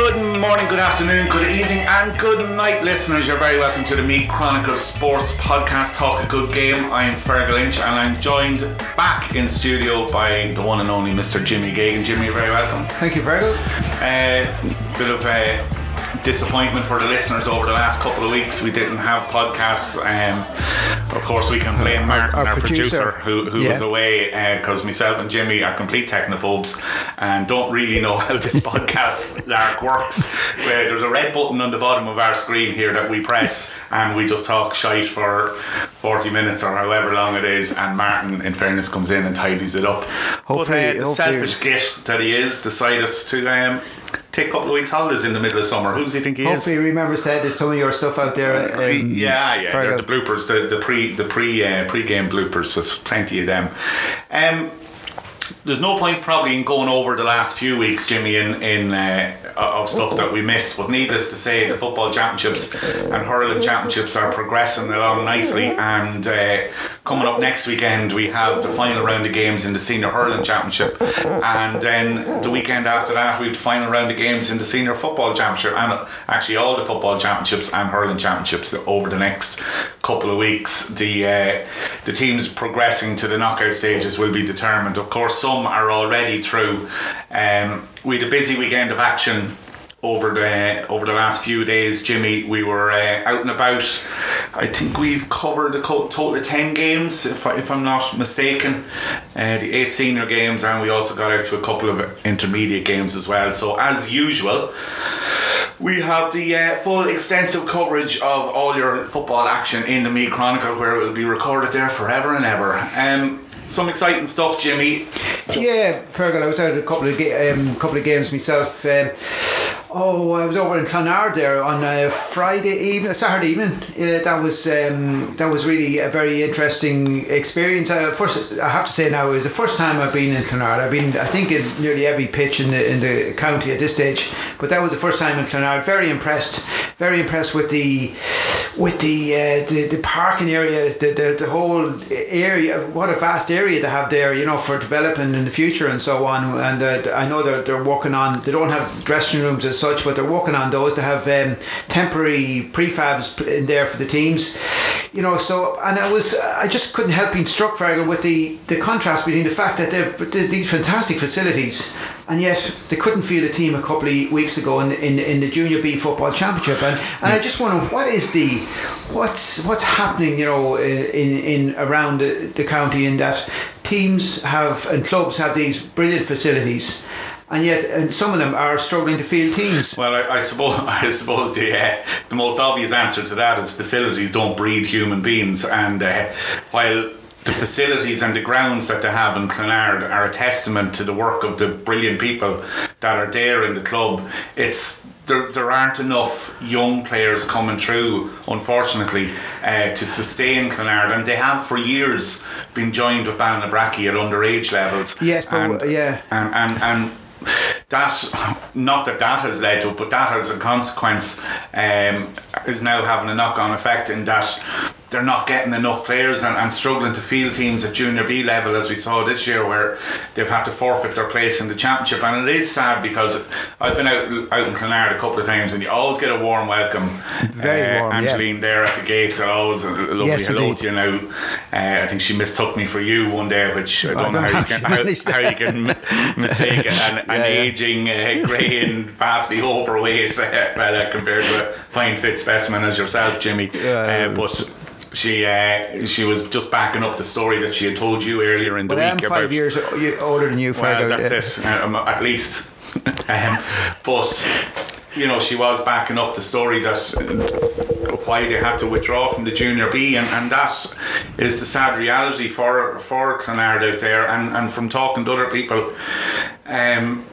Good morning, good afternoon, good evening, and good night, listeners. You're very welcome to the Meath Chronicle's Sports Podcast Talk a Good Game. I'm Fergal Lynch, and I'm joined back in studio by the one and only Mr. Jimmy Gagan. Jimmy, you're very welcome. Thank you, Fergal. Uh, bit of a disappointment for the listeners over the last couple of weeks. We didn't have podcasts. Um, of course, we can blame Martin, our, our, producer, producer, who, who yeah. was away because uh, myself and Jimmy are complete technophobes and don't really know how this podcast lark works. Where there's a red button on the bottom of our screen here that we press and we just talk shite for 40 minutes or however long it is. And Martin, in fairness, comes in and tidies it up. Hopefully, but uh, the selfish git that he is decided to um, take a couple of weeks holidays in the middle of summer. Who does he think he Hopefully is? Hopefully, remember said there's some of your stuff out there. Um, yeah, yeah, the bloopers, the, the pre the pre uh, pre game bloopers. With plenty of them. Um, there's no point probably in going over the last few weeks, Jimmy, in in uh, of stuff that we missed. But needless to say, the football championships and hurling championships are progressing along nicely. And uh, coming up next weekend, we have the final round of games in the senior hurling championship, and then the weekend after that, we have the final round of games in the senior football championship, and actually all the football championships and hurling championships over the next couple of weeks. The uh, the teams progressing to the knockout stages will be determined. Of course, some are already through. Um, we had a busy weekend of action over the over the last few days, Jimmy. We were uh, out and about. I think we've covered a total of ten games, if, I, if I'm not mistaken. Uh, the eight senior games, and we also got out to a couple of intermediate games as well. So as usual. We have the uh, full extensive coverage of all your football action in the Meath Chronicle, where it will be recorded there forever and ever. Um, some exciting stuff, Jimmy. Just yeah, Fergal, I was out a couple of ga- um, couple of games myself. Um, Oh, I was over in Clonard there on a Friday evening, Saturday evening. Uh, that was um, that was really a very interesting experience. Uh, first, I have to say now, it was the first time I've been in Clonard. I've been, I think, in nearly every pitch in the in the county at this stage, but that was the first time in Clonard. Very impressed, very impressed with the with the uh, the, the parking area, the, the the whole area. What a vast area to have there, you know, for developing in the future and so on. And uh, I know they're they're working on. They don't have dressing rooms as such, but they're working on those to have um, temporary prefabs in there for the teams. You know, so and I was I just couldn't help being struck, Fergal, with the the contrast between the fact that they've these fantastic facilities and yet they couldn't field a team a couple of weeks ago in, in, in the Junior B Football Championship, and, and I just wonder what is the what's what's happening, you know, in in around the, the county in that teams have and clubs have these brilliant facilities and yet and some of them are struggling to field teams. Well, I, I suppose I suppose the uh, the most obvious answer to that is facilities don't breed human beings, and uh, while the facilities and the grounds that they have in Clonard are a testament to the work of the brilliant people that are there in the club. It's there, there aren't enough young players coming through, unfortunately, uh, to sustain Clonard, and they have for years been joined with Ballinabrackey at underage levels. Yes, but and, yeah, and and and that not that that has led to but that as a consequence um, is now having a knock on effect in that they're not getting enough players and, and struggling to field teams at junior B level as we saw this year where they've had to forfeit their place in the championship. And it is sad because I've been out out in Clonard a couple of times and you always get a warm welcome very uh, warm Angeline yeah. there at the gates. I always a lovely yes, hello indeed. to you. Now uh, I think she mistook me for you one day which I don't, I don't know, how, you can, how, how, you can mistake an, an yeah, aging uh, grey and vastly overweight uh, compared to a fine fit specimen as yourself Jimmy. Uh, but she uh, she was just backing up the story that she had told you earlier in the well, week I'm five about years older than you. Well, that's it, um, at least. um, but you know, she was backing up the story that why they had to withdraw from the junior B, and, and that is the sad reality for for Clonard out there. And, and from talking to other people, um,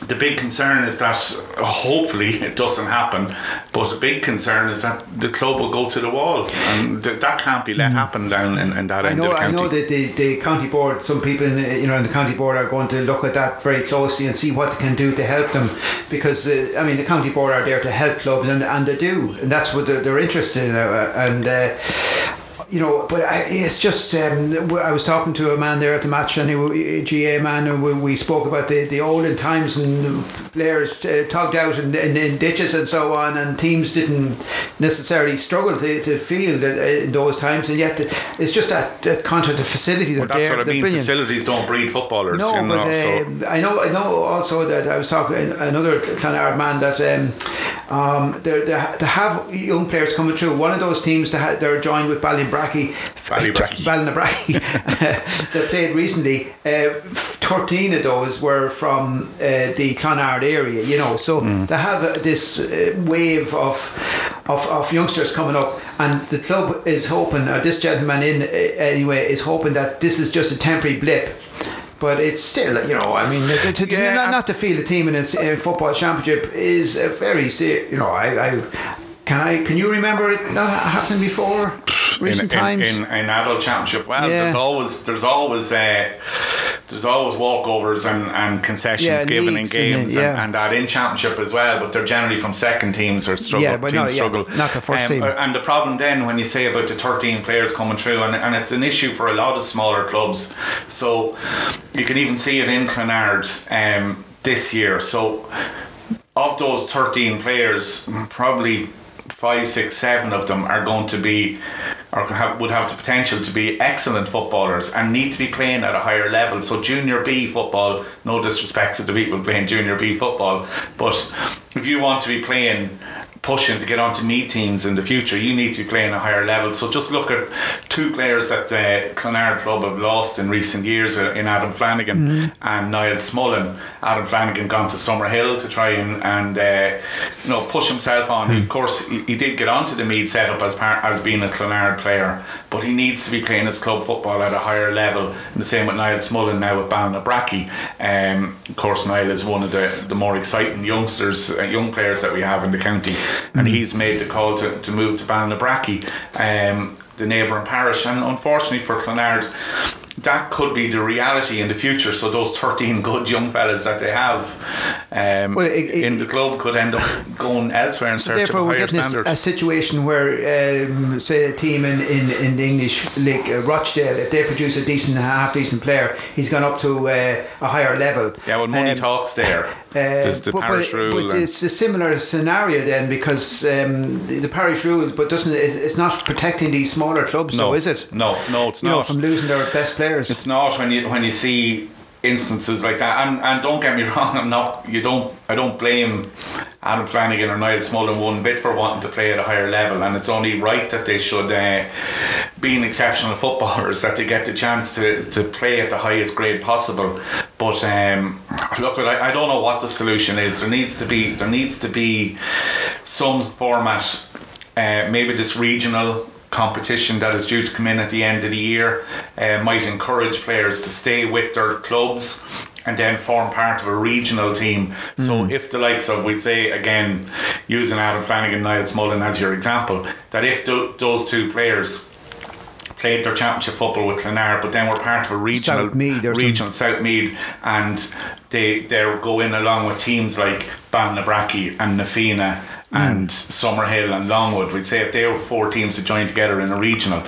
the big concern is that hopefully it doesn't happen, but the big concern is that the club will go to the wall, and th- that can't be let mm. happen down in, in that I end know, of the county. I know that the, the county board, some people in the, you know in the county board are going to look at that very closely and see what they can do to help them, because uh, I mean the county board are there to help clubs and, and they do, and that's what they're, they're interested in, uh, and. Uh, you know, but I, it's just um, I was talking to a man there at the match, and he, a GAA man, and we, we spoke about the, the olden times and players uh, tugged out in, in, in, ditches and so on, and teams didn't necessarily struggle to, to field in those times, and yet it's just that, that contract of facilities well, are there. What I mean. Brilliant. Facilities don't breed footballers. No, you know, but uh, I know I know also that I was talking another Clonard man that um, um, they have young players coming through. One of those teams that they're joined with Ballinabrackey. Ballinabrackey. Ballinabrackey. they played recently. Uh, Thirteen of those were from uh, the Clonard area. You know, so mm. they have this uh, wave of, of of youngsters coming up, and the club is hoping, or this gentleman in uh, anyway, is hoping that this is just a temporary blip but it's still, you know, I mean, to, to, yeah, not, not, to feel a team in a, in football championship is a very, you know, I, I can I? Can you remember it not happening before? Recent in, times in, in, in, adult championship. Well, yeah. there's always there's always uh, there's always walkovers and, and concessions yeah, given in games and, yeah. and, that in championship as well. But they're generally from second teams or struggle yeah, but teams struggle. not the first um, team. And the problem then when you say about the 13 players coming through, and, and it's an issue for a lot of smaller clubs. So you can even see it in Clonard um, this year. So of those 13 players, probably five, six, seven of them are going to be or have, would have the potential to be excellent footballers and need to be playing at a higher level. So junior B football, no disrespect to the people playing junior B football, but if you want to be playing pushing to get onto Meath teams in the future, you need to be playing a higher level. So just look at two players that the Clonard Club have lost in recent years uh, in Adam Flanagan mm-hmm. and Niall Smullen. Adam Flanagan gone to Summerhill to try and, and uh, you know push himself on. Mm-hmm. Of course, he, he, did get onto the Meath setup as part as being a Clonard player, but he needs to be playing his club football at a higher level. And the same with Niall Smullen now with Ballinabrackey. Um, of course, Niall is one of the, the more exciting youngsters, uh, young players that we have in the county and he's made the call to, to move to Ballinabrackey, um, the neighbouring parish. And unfortunately for Clonard, that could be the reality in the future. So those 13 good young fellas that they have um, well, it, it, in the club could end up going elsewhere in so search therefore we're getting standard. A, situation where, um, say, a team in, in, in the English league, uh, Rochdale, if they produce a decent, half decent player, he's gone up to uh, a higher level. Yeah, well, money um, talks there. Uh, the but, parish but, rule. But it's a similar scenario then because um, the, the, parish rule, but doesn't it's not protecting these smaller clubs, no, though, is it? No, no, it's you not. Know, from losing their best players. It's not when you when you see instances like that. And and don't get me wrong, I'm not. You don't. I don't blame Adam Flanagan or Niall Smullen one bit for wanting to play at a higher level, and it's only right that they should. Uh, being exceptional footballers that they get the chance to, to play at the highest grade possible. But um, look, I, I don't know what the solution is. There needs to be there needs to be some format, uh, maybe this regional competition that is due to come in at the end of the year uh, might encourage players to stay with their clubs and then form part of a regional team. Mm. So hmm. if the likes of, we'd say again, using Adam Flanagan, and Niall Smullen as your example, that if th- those two players played their championship football with Clonard, but then were part of a regional South Meath regional South Meath, and they they go in along with teams like Ballinabrackey and Na Fianna and Summerhill and Longwood. We'd say if they were four teams to join together in a regional,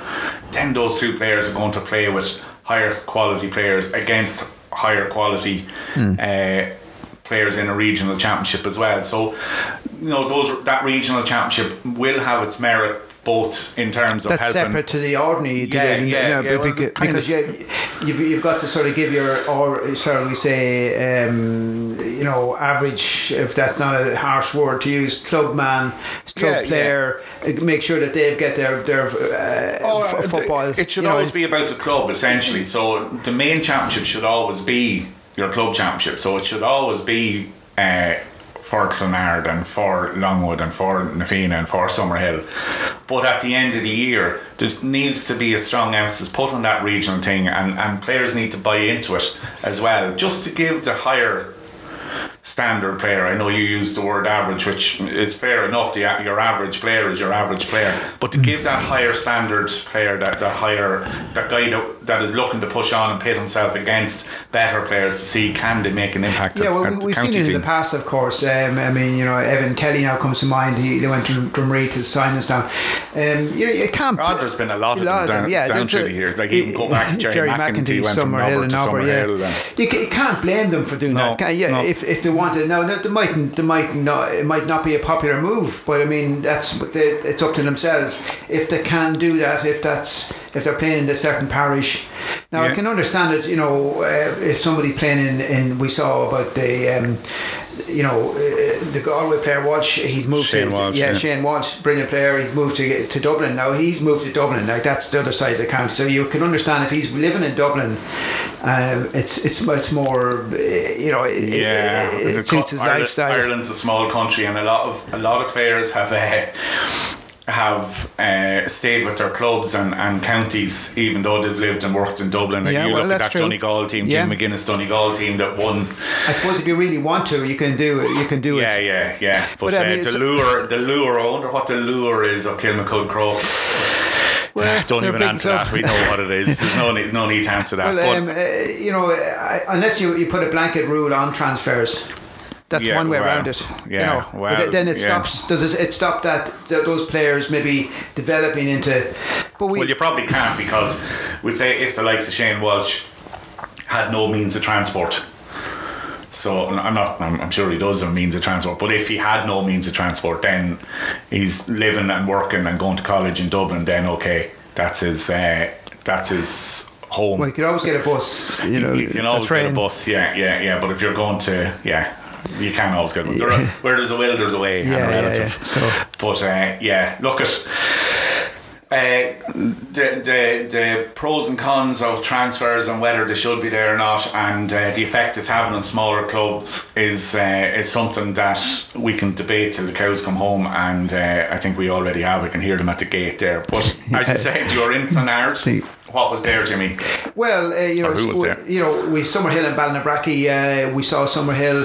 then those two players are going to play with higher quality players against higher quality mm. uh, players in a regional championship as well. So, you know, those that regional championship will have its merit both in terms of that's helping. separate to the ordinary. Yeah, you yeah, yeah, well, because, because you, you've, you've got to sort of give your or shall we say um, you know average if that's not a harsh word to use club man club yeah, player make sure that they get their their uh, oh, f- football. It should always know. be about the club essentially. So the main championship should always be your club championship. So it should always be. Uh, for Clonard and for Longwood and for Na Fianna and for Summerhill. But at the end of the year, there needs to be a strong emphasis put on that regional thing, and, and players need to buy into it as well, just to give the higher standard player. I know you used the word average, which is fair enough. The, your average player is your average player, but to give that higher standard player, that, that higher that guy that, that is looking to push on and pit himself against better players to see can they make an impact. Yeah, at, well, at we've seen it team. in the past, of course. Um, I mean, you know, Evan Kelly now comes to mind. He they went to Drumree to sign us down. Um, you, you can't. Oh, there's been a lot of them down- down there's through a- years. Like, even go back to Jerry McEntee went from Summerhill and to Nobber, yeah. You, you can't blame them for doing No, that. Can, yeah, no. if, if they wanted, now they might they might not it might not be a popular move, but I mean that's they, it's up to themselves if they can do that. If that's if they're playing in a certain parish. Now I can understand it. You know, uh, if somebody playing in, in we saw about the. Um, you know, uh, the Galway player Walsh, he's moved Shane to Walsh, yeah, yeah. Shane Walsh, brilliant player. He's moved to to Dublin now. He's moved to Dublin. Like that's the other side of the county. So you can understand if he's living in Dublin, um, it's it's it's more, uh, you know, it, Yeah, it, it, it suits his Ireland- lifestyle. Ireland's a small country, and a lot of a lot of players have uh, have uh, stayed with their clubs and, and counties, even though they've lived and worked in Dublin. Like Yeah, you well, look at that's that true. Donegal team, Yeah. Jim McGuinness Donegal team that won. I suppose if you really want to, you can do it. You can do Yeah, it. yeah, yeah. But, But, I uh, mean, the lure, the lure. I wonder what the lure is of Kilmacud Crokes. Well, Don't even answer club. that. We know what it is. There's no need, no need to answer that. Well, but um, uh, you know, I, unless you, you put a blanket rule on transfers, that's Yeah, one way well, around it. yeah, you know, well, but then it yeah. stops. Does it? It stop that, that those players maybe developing into. But we. Well, you probably can't because we'd say if the likes of Shane Walsh had no means of transport. So I'm not. I'm, I'm sure he does have means of transport. But if he had no means of transport, then he's living and working and going to college in Dublin. Then okay, that's his. Uh, that's his home. well, you could always get a bus. You know, you can always train. get a bus. Yeah, yeah, yeah. But if you're going to, yeah. You can always get one. There are- where there's a will, there's a way. and a Yeah, yeah, yeah. So- but uh, yeah, look at uh, the, the the pros and cons of transfers and whether they should be there or not, and uh, the effect it's having on smaller clubs is uh, is something that we can debate till the cows come home, and uh, I think we already have. We can hear them at the gate there. But as you said, you're in Clonard. See. What was there, Jimmy? Well, uh, you know, Or who was there? you know, we Summerhill and Ballinabrackey. Uh, we saw Summerhill.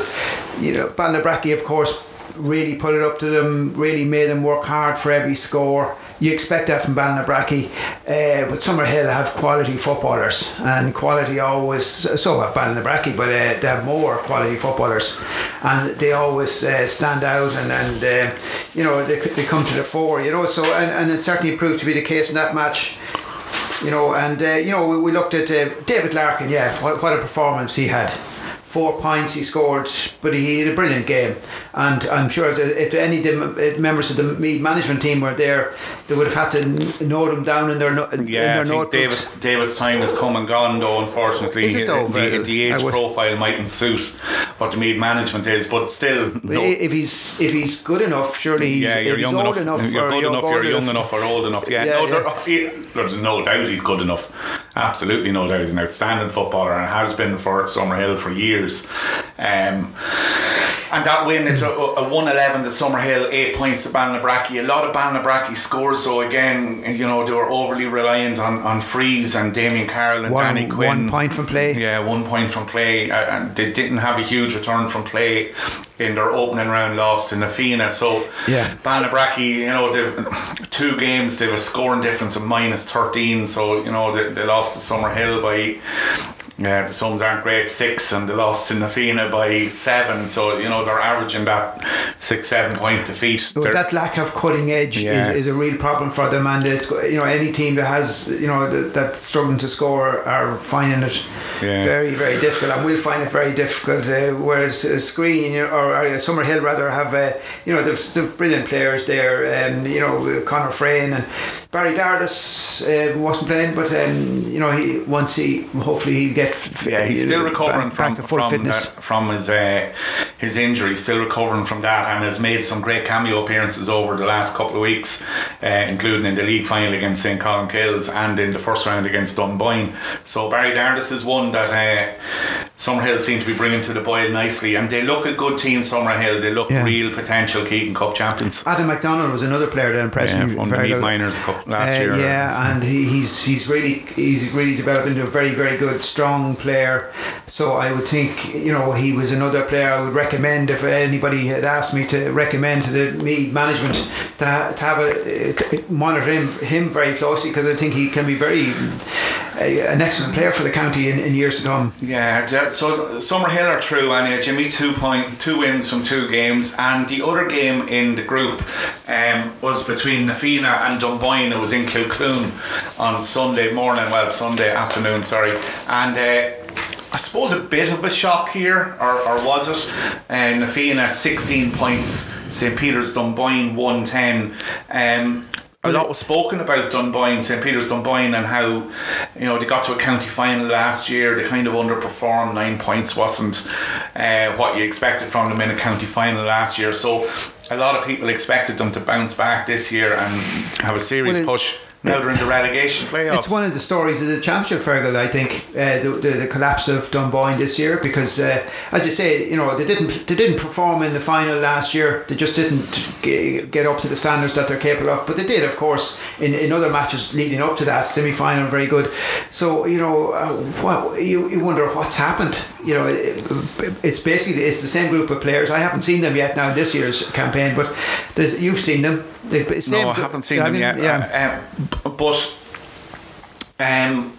You know, Ballinabrackey, of course, really put it up to them. Really made them work hard for every score. You expect that from Ballinabrackey, uh, but Summerhill have quality footballers, and quality always. So have Ballinabrackey, but uh, they have more quality footballers, and they always uh, stand out, and and uh, you know they, they come to the fore. You know, so and, and it certainly proved to be the case in that match you know, and uh, you know, we, we looked at uh, David Larkin. Yeah, what, what a performance he had. Four points he scored, but he had a brilliant game. And I'm sure if, if any of the members of the Meath management team were there, they would have had to note him down in their no, in Yeah, I their think David. David's time has come and gone, though. Unfortunately, Is it though? the, Well, the age profile mightn't suit what the Meath management is, but still, But no. If he's if he's good enough, surely he's, yeah, you're young old enough. enough. You're good enough. You're young enough or old enough. Yeah, Yeah, no, yeah. There's no doubt he's good enough. Absolutely no doubt. He's an outstanding footballer and has been for Summerhill for years. Um, and that win, it's a, a 111 to Summerhill, eight points to Ballinabrackey. A lot of Ballinabrackey scores, though, again, you know, they were overly reliant on, on frees and Damien Carroll and One- Danny Quinn. one point from play. Yeah, one point from play. Uh, and they didn't have a huge return from play in their opening round loss to Na Fianna. So, Yeah. You know, they've two games, they've a scoring difference of minus 13. So, you know, they, they lost to Summerhill by. Yeah, the sums aren't great, six, and they lost to Na Fianna by seven. So you know they're averaging that six, seven point defeat. But They're- that lack of cutting edge Yeah. is, is a real problem for them, and it's you know any team that has you know that, that's struggling to score are finding it Yeah. very very difficult, and we'll find it very difficult. Uh, whereas uh, Skryne or, or Summerhill rather have uh, you know they've, they've brilliant players there, um, you know Conor Frayne and Barry Dardis uh, wasn't playing, but um, you know he once he hopefully he'll get Yeah, he's still recovering back, from back from, fitness. uh, from his uh, his injury. Still recovering from that, and has made some great cameo appearances over the last couple of weeks, uh, including in the league final against St Columkille's and in the first round against Dunboyne. So Barry Dardis is one that uh, Summerhill seem to be bringing to the boil nicely, and they look a good team. Summerhill, they look Yeah. real potential Keegan Cup champions. Adam McDonald was another player that impressed Yeah, me won very Meath well. Minors Cup last Uh, year. Yeah, and he, he's he's really he's really developed into a very very good strong player. So I would think you know he was another player I would recommend if anybody had asked me to recommend to the Meath management to, ha- to have a to monitor him him very closely because I think he can be very a, an excellent player for the county in, in years to come. Yeah, so Summerhill are through anyway. Jimmy two point two wins from two games, and the other game in the group um, was between Na Fianna and Dunboyne. It was in Kilcloon on Sunday morning, well Sunday afternoon, sorry, and. Uh, I suppose a bit of a shock here, or, or was it? Uh, Na Fianna 16 points, St Peter's Dunboyne 110. Um, a lot was spoken about Dunboyne, St Peter's Dunboyne, and how you know they got to a county final last year. They kind of underperformed. Nine points wasn't uh, what you expected from them in a county final last year. So a lot of people expected them to bounce back this year and have a serious well, push now they're in the relegation playoffs. It's one of the stories of the championship, Fergal. I think uh, the, the, the collapse of Dunboyne this year because, uh, as you say, you know they didn't they didn't perform in the final last year. They just didn't get up to the standards that they're capable of. But they did, of course, in, in other matches leading up to that semi final. Very good. So you know, uh, well, you, you wonder what's happened. You know, it, it's basically it's the same group of players. I haven't seen them yet now this year's campaign, but you've seen them. They, no, I haven't seen them yet. Yeah. Uh, but um,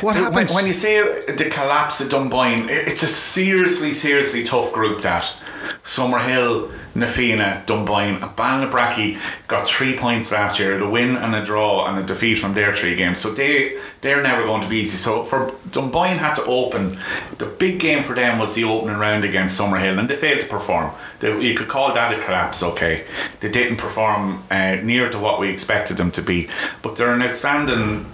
what happens when, when, you say the collapse of Dunboyne? It's a seriously, seriously tough group. That Summerhill, Na Fianna, Dunboyne, Ballinabrackey got three points last year, a win and a draw and a defeat from their three games. So they they're never going to be easy. So for Dunboyne had to open. The big game for them was the opening round against Summerhill, and they failed to perform. They, you could call that a collapse. Okay, they didn't perform uh, near to what we expected them to be, but they're an outstanding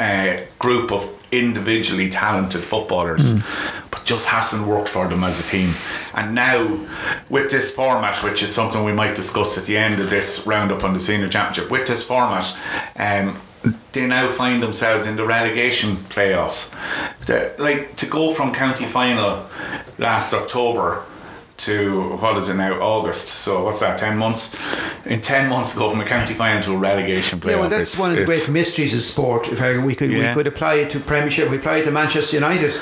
uh, group of individually talented footballers, mm. but just hasn't worked for them as a team. And now, with this format, which is something we might discuss at the end of this roundup on the senior championship, with this format, um, they now find themselves in the relegation playoffs. The, like to go from county final last October to what is it now? August. So what's that 10 months? In 10 months to go from a county final to a relegation playoff yeah well that's one of the great mysteries of sport. If I, we could yeah. we could apply it to Premiership we apply it to Manchester United.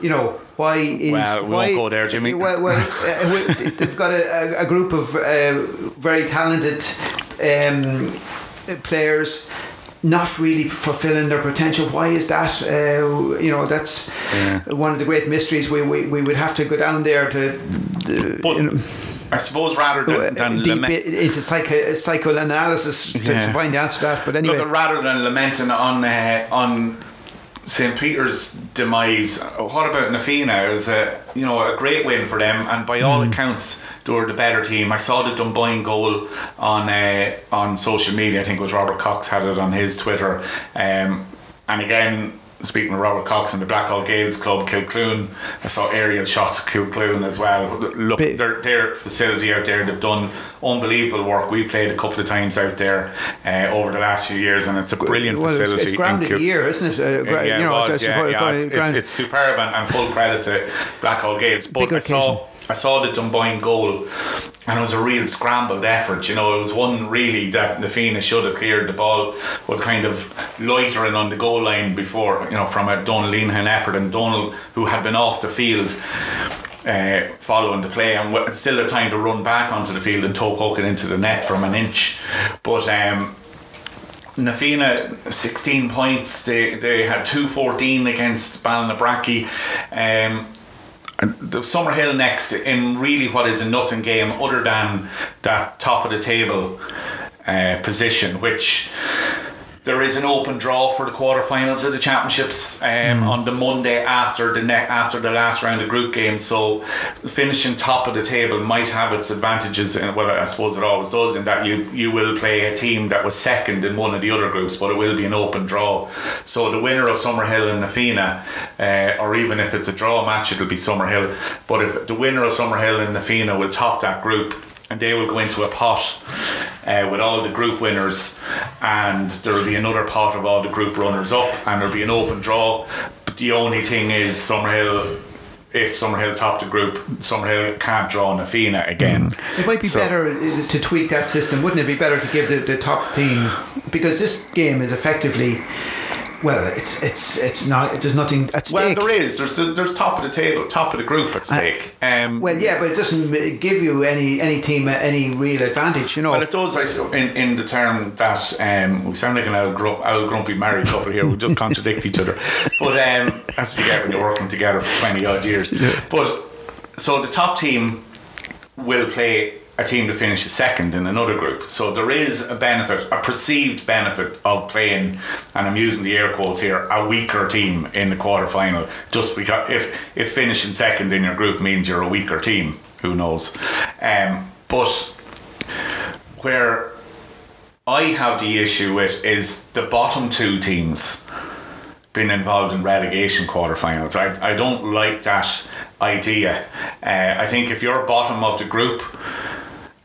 You know why is well, we why, won't go there Jimmy. Well, well uh, they've got a, a group of uh, very talented um, players not really fulfilling their potential. Why is that? Uh, you know, that's yeah. one of the great mysteries. We, we, we would have to go down there to. but, you know, I suppose rather than, than deep lament- into psycho, psychoanalysis to, yeah. to find the answer to that. But anyway, Look, rather than lamenting on uh, on St Peter's demise, what about Na Fianna? Is a you know a great win for them, and by all mm. accounts, they were the better team. I saw the Dunboyne goal on uh, on social media. I think it was Robert Cox had it on his Twitter, um, and again speaking of Robert Cox and the Blackhall Gaels Club, Kilcloon, I saw aerial shots of Kilcloon as well. Look, their, their facility out there, they've done unbelievable work. We played a couple of times out there uh, over the last few years, and it's a brilliant well, facility. It's, it's ground of the year, isn't it? Uh, yeah, you know, it was, yeah, yeah, it's, it's, it's, superb and, and, full credit to Blackhall Gaels. But I saw I saw the Dunboyne goal, and it was a real scrambled effort. You know, it was one really that Fianna should have cleared. The ball was kind of loitering on the goal line before, you know, from a Donald Lenihan effort, and Donald, who had been off the field. Uh, following the play and still had time to run back onto the field and toe poke it into the net from an inch. But um, Na Fianna 16 points. They they had 214 against Ballinabrackey. Um, the Summerhill next in really what is a nothing game other than that top of the table uh, position, which there is an open draw for the quarterfinals of the championships um, mm. on the Monday after the ne- after the last round of group games. So finishing top of the table might have its advantages. And well, I suppose it always does in that you you will play a team that was second in one of the other groups, but it will be an open draw. So the winner of Summerhill and Na Fianna, uh, or even if it's a draw match, it'll be Summerhill. But if the winner of Summerhill and Na Fianna will top that group and they will go into a pot uh, with all the group winners, and there will be another pot of all the group runners up, and there'll be an open draw. But the only thing is, Summerhill if Summerhill top the group, Summerhill can't draw Na Fianna again. It might be so, better to tweak that system, wouldn't it? Be better to give the, the top team because this game is effectively well, it's it's it's not. There's nothing at stake. Well, there is. There's the, there's top of the table, top of the group at stake. Um, well, yeah, but it doesn't give you any any team any real advantage. You know. Well, it does. I in in the term that um, we sound like an old, gru- old grumpy married couple here. We just contradict each other. But um, that's what you get when you're working together for twenty odd years. But so the top team will play a team that finishes second in another group. So there is a benefit, a perceived benefit of playing, and I'm using the air quotes here, a weaker team in the quarter final. Just because if if finishing second in your group means you're a weaker team, who knows? Um, but where I have the issue with is the bottom two teams being involved in relegation quarterfinals. I, I don't like that idea. Uh, I think if you're bottom of the group,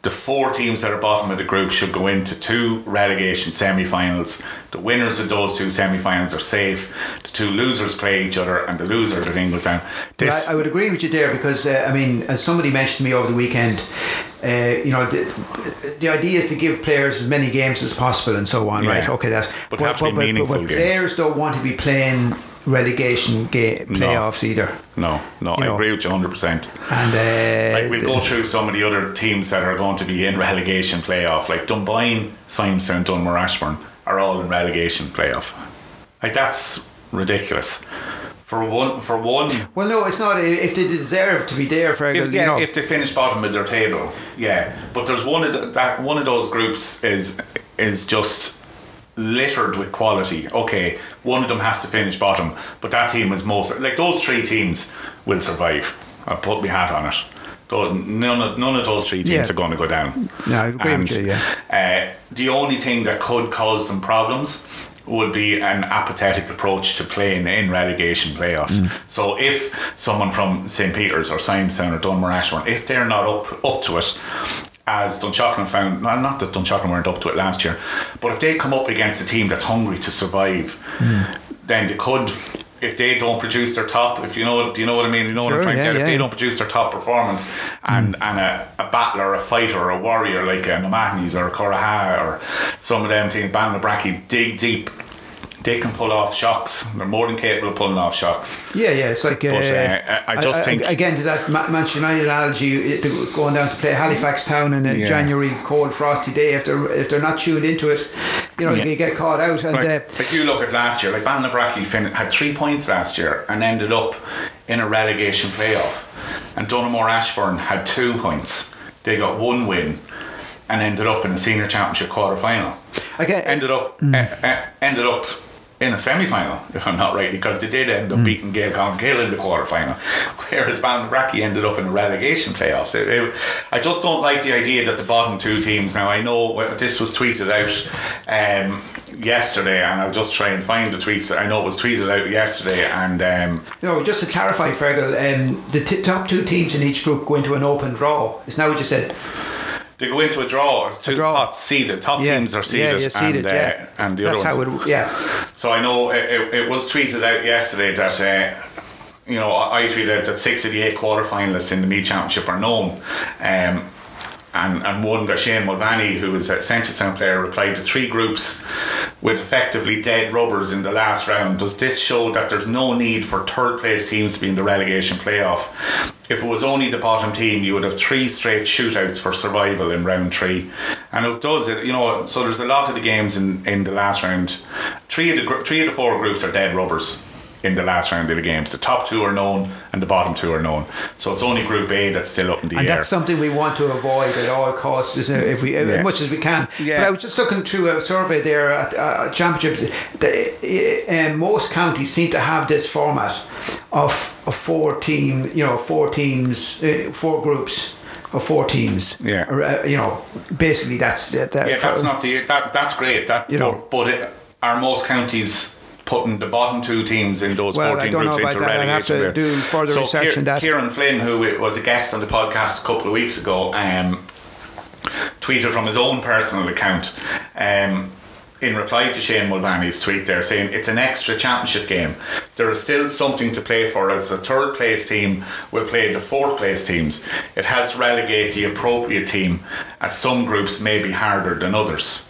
the four teams that are bottom of the group should go into two relegation semi-finals. The winners of those two semi-finals are safe. The two losers play each other, and the loser the thing goes down. This, I, I would agree with you there because uh, I mean, as somebody mentioned to me over the weekend, uh, you know, the, the idea is to give players as many games as possible and so on, Yeah. right? Okay, that's But to be meaningful but players don't want to be playing relegation ga- playoffs either, no, no, you I know. agree with you 100%. and uh, Like we'll the- go through some of the other teams that are going to be in relegation playoff, like Dunboyne, Simonstown, Donaghmore, Ashbourne, are all in relegation playoff. Like that's ridiculous. For one, for one, Well, no, it's not. If they deserve to be there, Fergal, if, you know. if they finish bottom of their table, yeah. But there's one of the, that one of those groups is is just littered with quality. Okay, one of them has to finish bottom, but that team is most like those three teams will survive. I'll put my hat on it. None of, none of those three teams Yeah. are going to go down. No, I agree with And, you, Uh, the only thing that could cause them problems would be an apathetic approach to playing in relegation playoffs. Mm. So if someone from St. Peter's or Simonstown or Donaghmore Ashbourne, if they're not up up to it, as Dunshaughlin found, not that Dunshaughlin weren't up to it last year, but if they come up against a team that's hungry to survive, Mm. then they could. If they don't produce their top, if you know, do you know what I mean? You know what I'm trying yeah, to get. If they don't produce their top performance, and and a, a battler, a fighter, a warrior like a Navan O'Mahonys or a Curraha or some of them teams, Ballinabrackey, dig deep. They can pull off shocks. They're more than capable of pulling off shocks. Yeah, yeah, it's like. Uh, But, uh, I- I just think- again to that Ma- Manchester United analogy, going down to play Halifax Town in a Yeah. January cold frosty day. If they're if they're not tuned into it, you know Yeah. they get caught out. And Like, uh, like you look at last year, like fin- had three points last year and ended up in a relegation playoff. And Donaghmore Ashbourne had two points. They got one win and ended up in a senior championship quarter final. again, Ended up Mm. uh, uh, ended up in a semi final, if I'm not right, because they did end up Mm. beating Gael Gill in the quarter final, whereas Ballinabrackey ended up in a relegation playoffs. It- it- I just don't like the idea that the bottom two teams. Now I know this was tweeted out um, yesterday, and I'll just try and find the tweets. I know it was tweeted out yesterday, and um, no, just to clarify, Fergal, um, the t- top two teams in each group go into an open draw. Isn't that what you said? They go into a draw. Two draw. pots seeded. Top Yeah, teams are seeded, yeah, seeded, and, uh, yeah. and the That's other how ones. it. Yeah, So I know it, it, it was tweeted out yesterday that uh, you know I tweeted out that six of the eight quarterfinalists in the Meath Championship are known. Um, and, and one that Shane Mulvaney, who is a Central Sound player, replied to three groups with effectively dead rubbers in the last round. Does this show that there's no need for third place teams to be in the relegation playoff? If it was only the bottom team, you would have three straight shootouts for survival in round three, and it does it. You know, so there's a lot of the games in, in the last round. Three of the three of the four groups are dead rubbers in the last round of the games. The top two are known, and the bottom two are known. So it's only Group A that's still up in the and air. that's something we want to avoid at all costs, is, uh, if we Yeah. as much as we can. Yeah. But I was just looking through a survey there at uh, championship. The, uh, um, most counties seem to have this format of a four team, you know, four teams, uh, four groups. Of four teams, Yeah. Or, uh, you know, basically that's that. that yeah, that's not the that that's great. That You know. but, but it, are most counties putting the bottom two teams in those Well, I 14 don't know groups about into that. I'd have relegation? to there? do further so research Kier- on that. Kieran Flynn, who was a guest on the podcast a couple of weeks ago, um, tweeted from his own personal account. Um, in reply to Shane Mulvaney's tweet there saying it's an extra championship game. There is still something to play for as a third place team will play the fourth place teams. It helps relegate the appropriate team as some groups may be harder than others.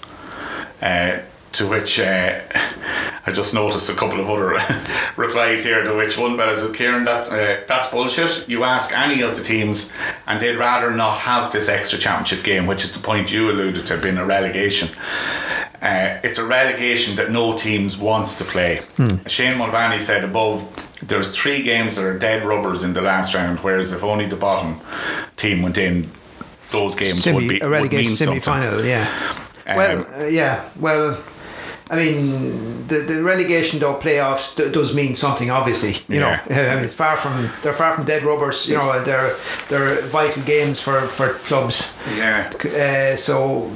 Uh, to which uh, I just noticed a couple of other replies here to which one, but as a Kieran, that's uh, that's bullshit. You ask any of the teams, and they'd rather not have this extra championship game, which is the point you alluded to, being a relegation. Uh, it's a relegation that no teams wants to play. Hmm. Shane Mulvaney said above, there's three games that are dead rubbers in the last round, whereas if only the bottom team went in, those games Semi, would be a relegation semi final. Yeah. Um, well, uh, yeah. Well, I mean, the, the relegation though playoffs d- does mean something. Obviously, you yeah. know, I mean, it's far from they're far from dead rubbers. You know, they're they're vital games for for clubs. Yeah. Uh, so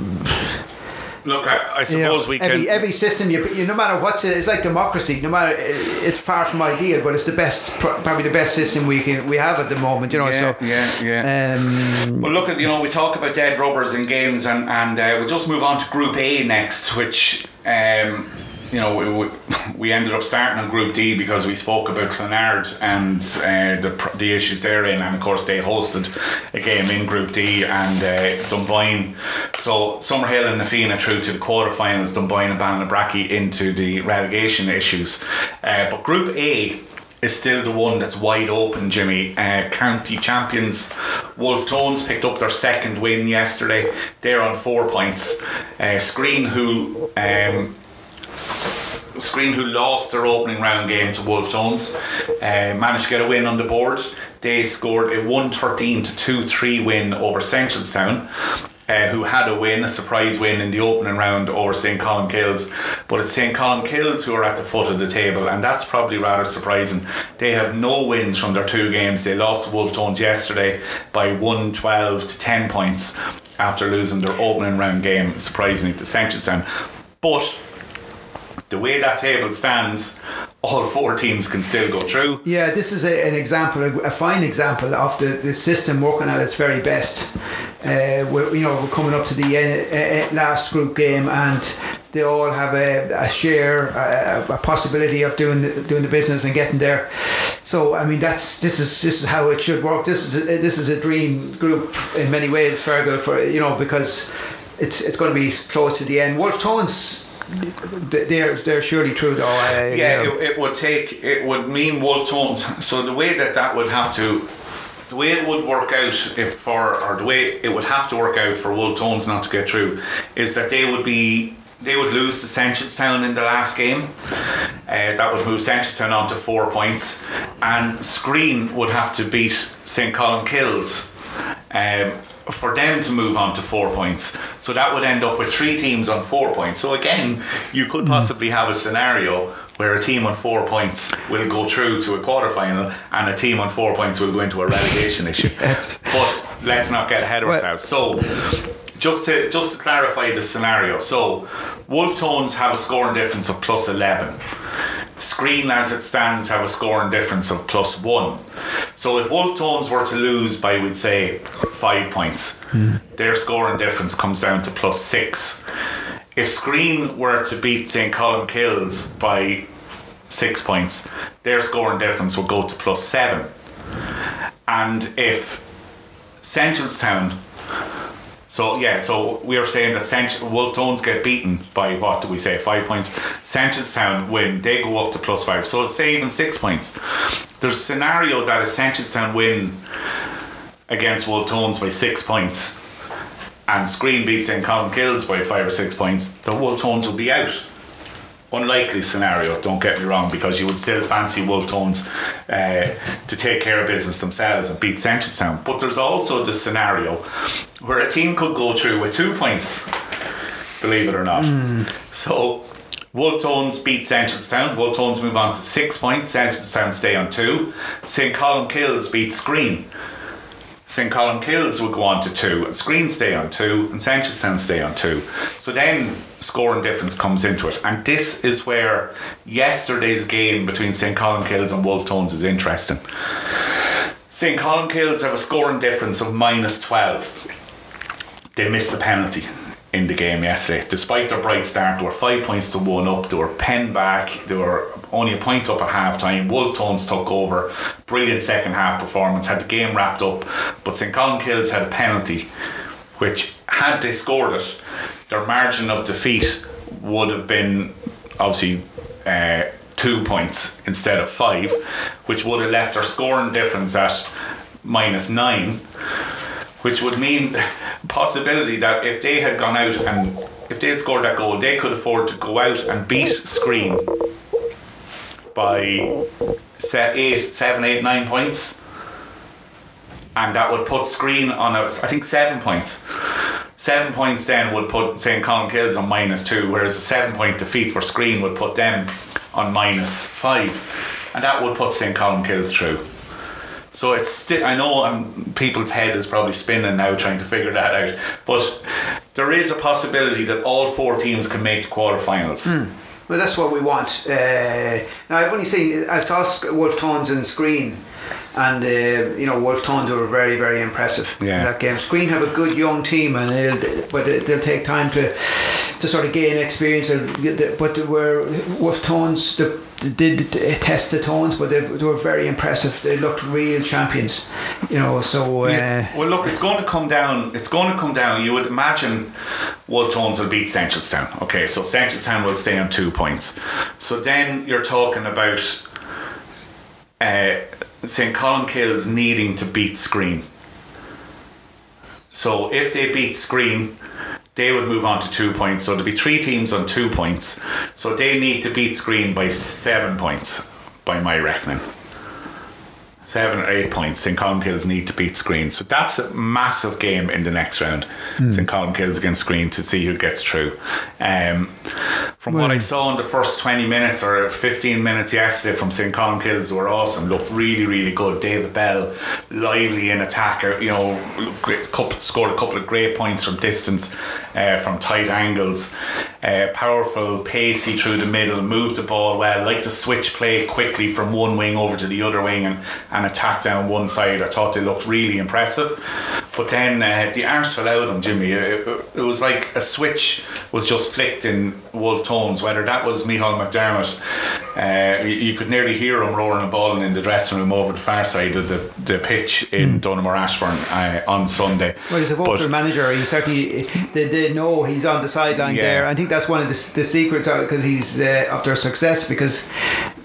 Look, I, I suppose you know, we every, can. Every system, you, you no matter what's it, it's like democracy. No matter it's far from ideal, but it's the best, probably the best system we can we have at the moment. You know, yeah, so yeah, yeah. Um, well, look at you know we talk about dead rubbers in games, and and uh, we'll just move on to Group A next, which. Um, you know, we, we ended up starting on Group D because we spoke about Clonard and uh, the the issues therein, and of course they hosted a game in Group D and uh, Dunboyne. So Summerhill and Na through to the quarterfinals, Dunboyne and Ballinabrackey into the relegation issues. Uh, but Group A is still the one that's wide open, Jimmy. Uh, county champions Wolfe Tones picked up their second win yesterday. They're on four points. Uh, Skryne, who um, Skryne, who lost their opening round game to Wolfe Tones, uh, managed to get a win on the board. They scored a 113 to 2 3 win over Seneschalstown. Uh, who had a win, a surprise win in the opening round over St. Columkille's. But it's St. Columkille's who are at the foot of the table, and that's probably rather surprising. They have no wins from their two games. They lost to Wolfe Tones yesterday by 112 to 10 points after losing their opening round game, surprisingly, to Seneschalstown. But the way that table stands, all four teams can still go through. Yeah, this is a, an example, a fine example of the, the system working at its very best. Uh, we're, you know, we're coming up to the end, uh, last group game, and they all have a, a share, a, a, possibility of doing the, doing the business and getting there. So, I mean, that's this is this is how it should work. This is a, this is a dream group in many ways, Fergal, for you know, because it's it's going to be close to the end. Wolfe Tones they're they're surely true though. I, yeah, you know. it, it, would take it would mean Wolfe Tones. So the way that that would have to. The way it would work out if for or the way it would have to work out for Wolfe Tones not to get through is that they would be they would lose to Seneschalstown in the last game. Uh, that would move Seneschalstown on to four points, and Skryne would have to beat St Columkille's. Um, for them to move on to four points. So that would end up with three teams on four points. So again, you could hmm. possibly have a scenario where a team on four points will go through to a quarter final and a team on four points will go into a relegation issue. But let's not get ahead of ourselves. So just to just to clarify the scenario, so Wolfe Tones have a scoring difference of plus eleven. Skryne as it stands have a scoring difference of plus one. So if Wolfe Tones were to lose by we'd say five points, mm. their scoring difference comes down to plus six. If Skryne were to beat St. Columkille's by six points, their scoring difference would go to plus seven. And if Seneschalstown so yeah, so we are saying that Cent- Wolfe Tones get beaten by what do we say? Five points. Seneschalstown win, they go up to plus five. So say even six points. There's a scenario that if Seneschalstown win against Wolfe Tones by six points and Skryne beats St. Kills by five or six points, the Wolfe Tones will be out unlikely scenario, don't get me wrong, because you would still fancy Wolfe Tones uh, to take care of business themselves and beat Seneschalstown. But there's also the scenario where a team could go through with two points, believe it or not. Mm. So Wolfe Tones beat Seneschalstown. Wolfe Tones move on to six points. Seneschalstown stay on two. St. Columkille's beat Skryne. St. Columkille's will go on to two, and Skryne stay on two, and Seneschalstown stay on two. So then scoring difference comes into it. And this is where yesterday's game between St. Columkille's and Wolfe Tones is interesting. St. Columkille's have a scoring difference of minus 12. They missed the penalty in the game yesterday. Despite their bright start, they were five points to one up. They were penned back. They were only a point up at half time. Wolfe Tones took over. Brilliant second half performance. Had the game wrapped up. But St. Columkille's had a penalty, which had they scored it, their margin of defeat would have been obviously uh, two points instead of five, which would have left their scoring difference at minus nine, which would mean possibility that if they had gone out and if they had scored that goal, they could afford to go out and beat Skryne by set eight, seven, eight, nine points, and that would put Skryne on a, I think seven points. Seven points then would put St. kills on minus two, whereas a seven point defeat for Skryne would put them on minus five, and that would put St. kills through. So it's still, I know um, people's head is probably spinning now trying to figure that out, but there is a possibility that all four teams can make the quarterfinals. Mm. Well, that's what we want. Uh, now, I've only seen, I've saw Wolfe Tones and Skryne, and uh, you know, Wolfe Tones were very, very impressive yeah. in that game. Skryne have a good young team, and it'll, but they'll take time to to sort of gain experience. But they were Wolfe Tones, the did test the tones, but they, they, were very impressive. They looked real champions, you know. So uh, yeah. well, look, it's going to come down. It's going to come down. You would imagine Wolfe Tones will beat Seneschalstown. Okay, so Seneschalstown will stay on two points. So then you're talking about uh, St Colmcille's needing to beat Skryne. So if they beat Skryne, they would move on to two points. So there'd be three teams on two points. So they need to beat Skryne by seven points, by my reckoning. Seven or eight points. St. Colmcille's need to beat Skryne. So that's a massive game in the next round. Mm. St. Colmcille's against Skryne to see who gets through. Um, from well, what I saw in the first 20 minutes or 15 minutes yesterday from St. Colmcille's, they were awesome. Looked really, really good. David Bell, lively in attack. You know, couple, scored a couple of great points from distance uh, from tight angles. Uh, powerful, pacey through the middle, moved the ball well, like to switch play quickly from one wing over to the other wing and, and attack down one side. I thought they looked really impressive. But then uh, the arse fell out on Jimmy. It, it, was like a switch was just flicked in Wolfe Tones, whether that was Micheál McDermott. Uh, you, you, could nearly hear him roaring a ball in the dressing room over the far side of the, the pitch in mm. Donaghmore Ashbourne uh, on Sunday. Well, he's a vocal but, manager. He certainly, they, they know he's on the sideline yeah. there. I think that's one of the, the secrets because he's uh, of their success because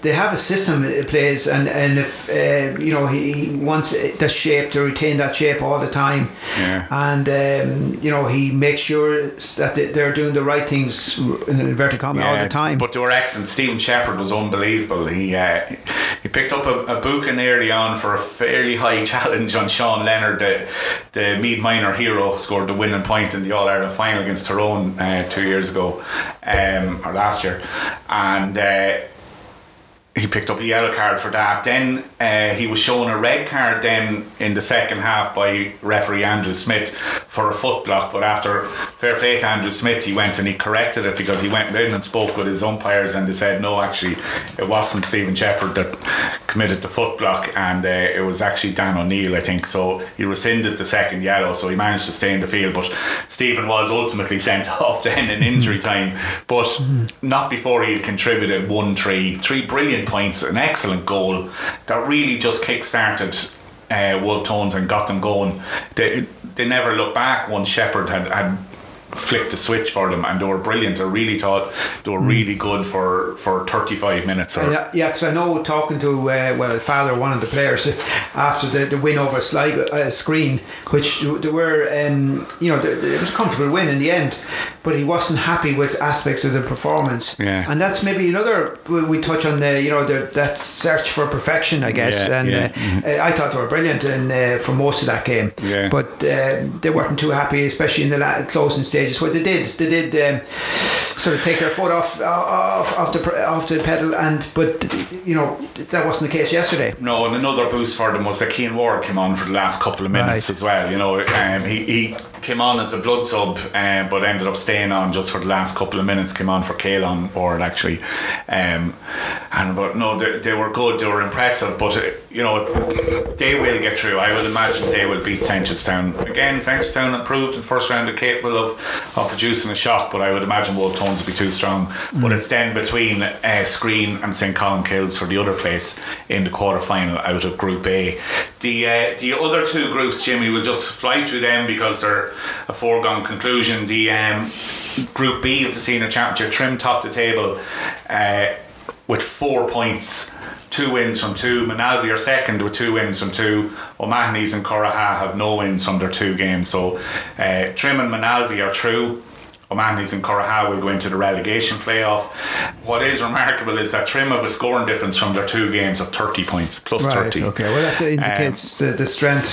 they have a system it plays and, and if uh, you know he, he wants the shape to retain that shape all the time yeah. and um, you know he makes sure that they're doing the right things in inverted commas yeah, all the time but they were excellent Stephen Shepherd was unbelievable. He uh, he picked up a, a booking early on for a fairly high challenge on Sean Leonard the, the Meath Minor hero scored the winning point in the All-Ireland final against Tyrone uh, two years ago um, or last year. And uh, he picked up a yellow card for that. Then uh, he was shown a red card then in the second half by referee Andrew Smith for a foot block. But after fair play to Andrew Smith, he went and he corrected it because he went in and spoke with his umpires and they said no, actually it wasn't Stephen Shepherd that committed the foot block and uh, it was actually Dan O'Neill, I think. So he rescinded the second yellow, so he managed to stay in the field. But Stephen was ultimately sent off then in injury time, but not before he had contributed one three, three brilliant points, an excellent goal that really just kick-started uh, Wolfe Tones and got them going. They, they never looked back once Shepherd had, had flicked the switch for them and they were brilliant. I really thought they were really good for, for 35 minutes. Or yeah, because I know talking to, uh, well, father, one of the players after the, the win over Sligo, uh, Skryne, which they were, um, you know, it was a comfortable win in the end, but he wasn't happy with aspects of the performance. Yeah. And that's maybe another, we touch on the, you know, the, that search for perfection, I guess. Yeah, and yeah. Uh, mm-hmm. I thought they were brilliant in, uh, for most of that game. Yeah. But uh, they weren't too happy, especially in the closing stage stages. What they did, they did um, sort of take their foot off, off off the off the pedal, and but you know that wasn't the case yesterday. No, and another boost for them was that Cian Ward came on for the last couple of minutes right. as well. You know, um, he he came on as a blood sub, um, but ended up staying on just for the last couple of minutes. Came on for Caelan Ward actually, um, and but no, they, they were good. They were impressive, but uh, you know they will get through. I would imagine they will beat Seneschalstown again. Seneschalstown improved in first round, are capable of, of producing a shot, but I would imagine Wolf Tones will be too strong. Mm. But it's then between uh, Skryne and St Colmcille's for the other place in the quarter final out of Group A. The uh, the other two groups, Jimmy, will just fly through them because they're a foregone conclusion. The um, Group B of the Senior Championship, Trim top the table. Uh, with four points two wins from two. Moynalvey are second with two wins from two. O'Mahony's and Curraha have no wins from their two games. So uh, Trim and Moynalvey are through. O'Mahony's and Curraha will go into the relegation playoff. What is remarkable is that Trim have a scoring difference from their two games of 30 points, plus Right, 30. okay. Well, that indicates uh, the strength.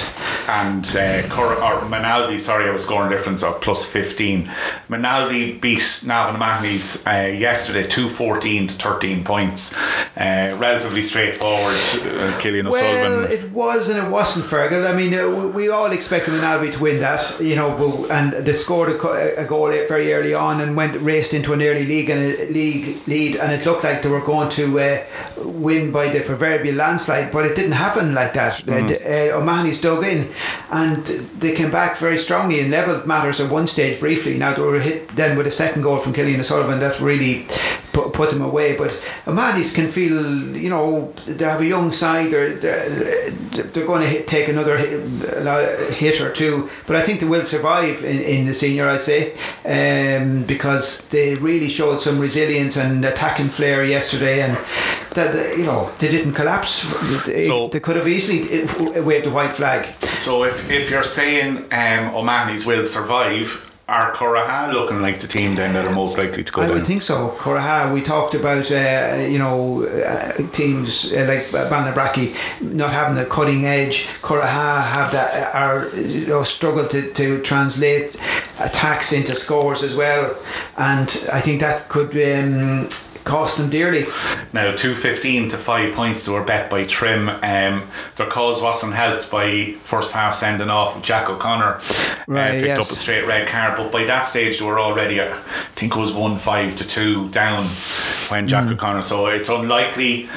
And uh, Cur- or Moynalvey, sorry, have a scoring difference of plus 15. Moynalvey beat Navan O'Mahony's uh, yesterday 214 to 13 points. Uh, relatively straightforward. Uh, Killian Well, O'Sullivan. it was and it wasn't, Fergal. I mean, uh, we all expected Moynalvey to win that, you know, and they scored a, a goal very early on and went raced into an early league and a league lead, and it looked like they were going to uh, win by the proverbial landslide, but it didn't happen like that. Mm. Uh, O'Mahony's dug in, and they came back very strongly and levelled matters at one stage briefly. Now they were hit then with a second goal from Killian O'Sullivan that really put, put them away. But O'Mahony's can feel, you know, they have a young side. They're they're, they're going to hit, take another hit, hit or two, but I think they will survive in, in the senior. I'd say um, because they really showed some resilience and attacking flair yesterday, and that that, you know they didn't collapse. They, So- they could have easily waved a white flag. So if, if you're saying um, O'Mahony's will survive, are Curraha looking like the team then that are most likely to go I down? would think so. Curraha, we talked about uh, you know uh, teams uh, like Ballinabrackey not having the cutting edge. Curraha have that are you know struggle to, to translate attacks into scores as well, and I think that could um, cost them dearly. Now, 215 to 5 points they were bet by Trim. Um, their cause wasn't helped by first half sending off Jack O'Connor. Right, uh, picked yes. up a straight red card, but by that stage they were already, uh, I think it was 1 5 to 2 down when Jack Mm. O'Connor. So it's unlikely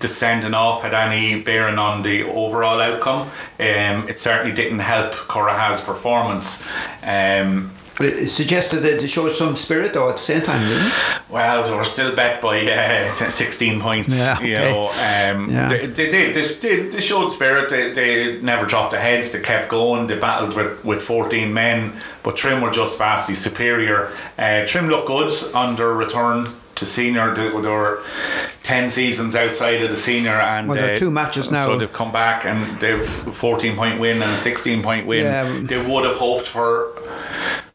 the sending off had any bearing on the overall outcome. Um, it certainly didn't help Curraha's performance. Um, But it suggested that they showed some spirit though at the same time, didn't it? Well, they were still back by uh, 16 points. Yeah, You know, um, Yeah. they, they did. They, they, they showed spirit. They, they never dropped their heads. They kept going. They battled with, with 14 men, but Trim were just vastly superior. Uh, Trim looked good on their return to senior. They, were 10 seasons outside of the senior, and Well, they're uh, two matches now. So they've come back and they've 14 point win and a 16 point win. Yeah. They would have hoped for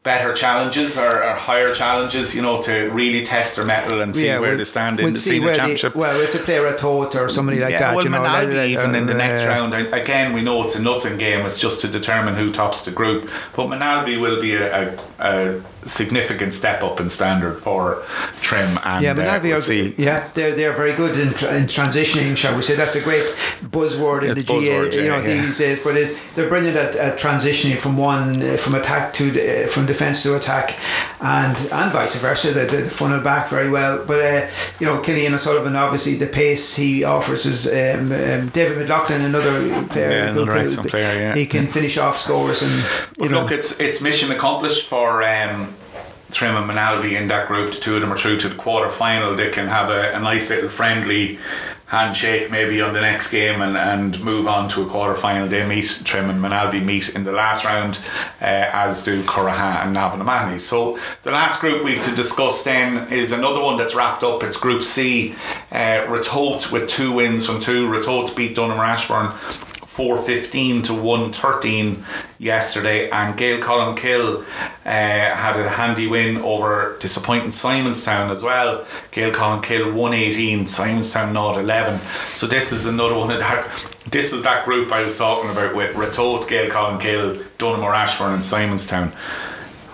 better challenges or, or higher challenges, you know, to really test their mettle and see where we'll- they stand in we'll the see senior where they- championship. well, if they play Ratoath or somebody like yeah, that, well, you know, Moynalvey like- even in the uh, next uh, round. Again, we know it's a nothing game. It's just to determine who tops the group. But Moynalvey will be a, a, a significant step up in standard for Trim. And Yeah, uh, we'll see. yeah they're they're very good in, in transitioning. Shall we say that's a great buzzword in It's the GA you know yeah, these days. But it, they're brilliant at, at transitioning from one uh, from attack to the, from defence to attack, and and vice versa. They, they funnel back very well. But uh, you know Killian O'Sullivan obviously the pace he offers is um, um, David McLaughlin another player. Yeah, another excellent player, yeah. He can finish off scores and you But know. look, it's it's mission accomplished for um, Trim and Moynalvey in that group. The two of them are through to the quarter final. They can have a, a nice little friendly handshake maybe on the next game and, and move on to a quarter final. They meet Trim and Moynalvey meet in the last round, uh, as do Curraha and Navan O'Mahony. So the last group we've to discuss then is another one that's wrapped up. It's Group C. Uh, Ratoath with two wins from two. Ratoath beat Donaghmore Ashbourne 415 to 113 yesterday and Gaeil Colmcille uh, had a handy win over disappointing Simonstown as well. Gaeil Colmcille 118 Simonstown not 11 so this is another one of that this was that group I was talking about with Ratoath, Gail Colin Kill Donaghmore or Ashbourne and Simonstown.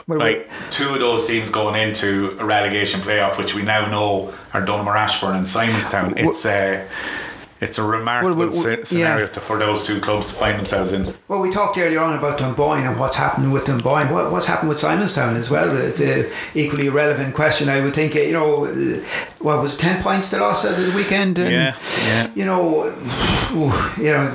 Well, like two of those teams going into a relegation playoff which we now know are Donaghmore or Ashbourne and Simonstown. It's uh, it's a remarkable Well, scenario yeah. to, for those two clubs to find themselves in. Well, we talked earlier on about Dunboyne and what's happened with Dunboyne. What, what's happened with Simonstown as well? It's a equally relevant question. I would think. You know, what was it, ten points they lost at the weekend? And, Yeah, yeah. You know, ooh, you know,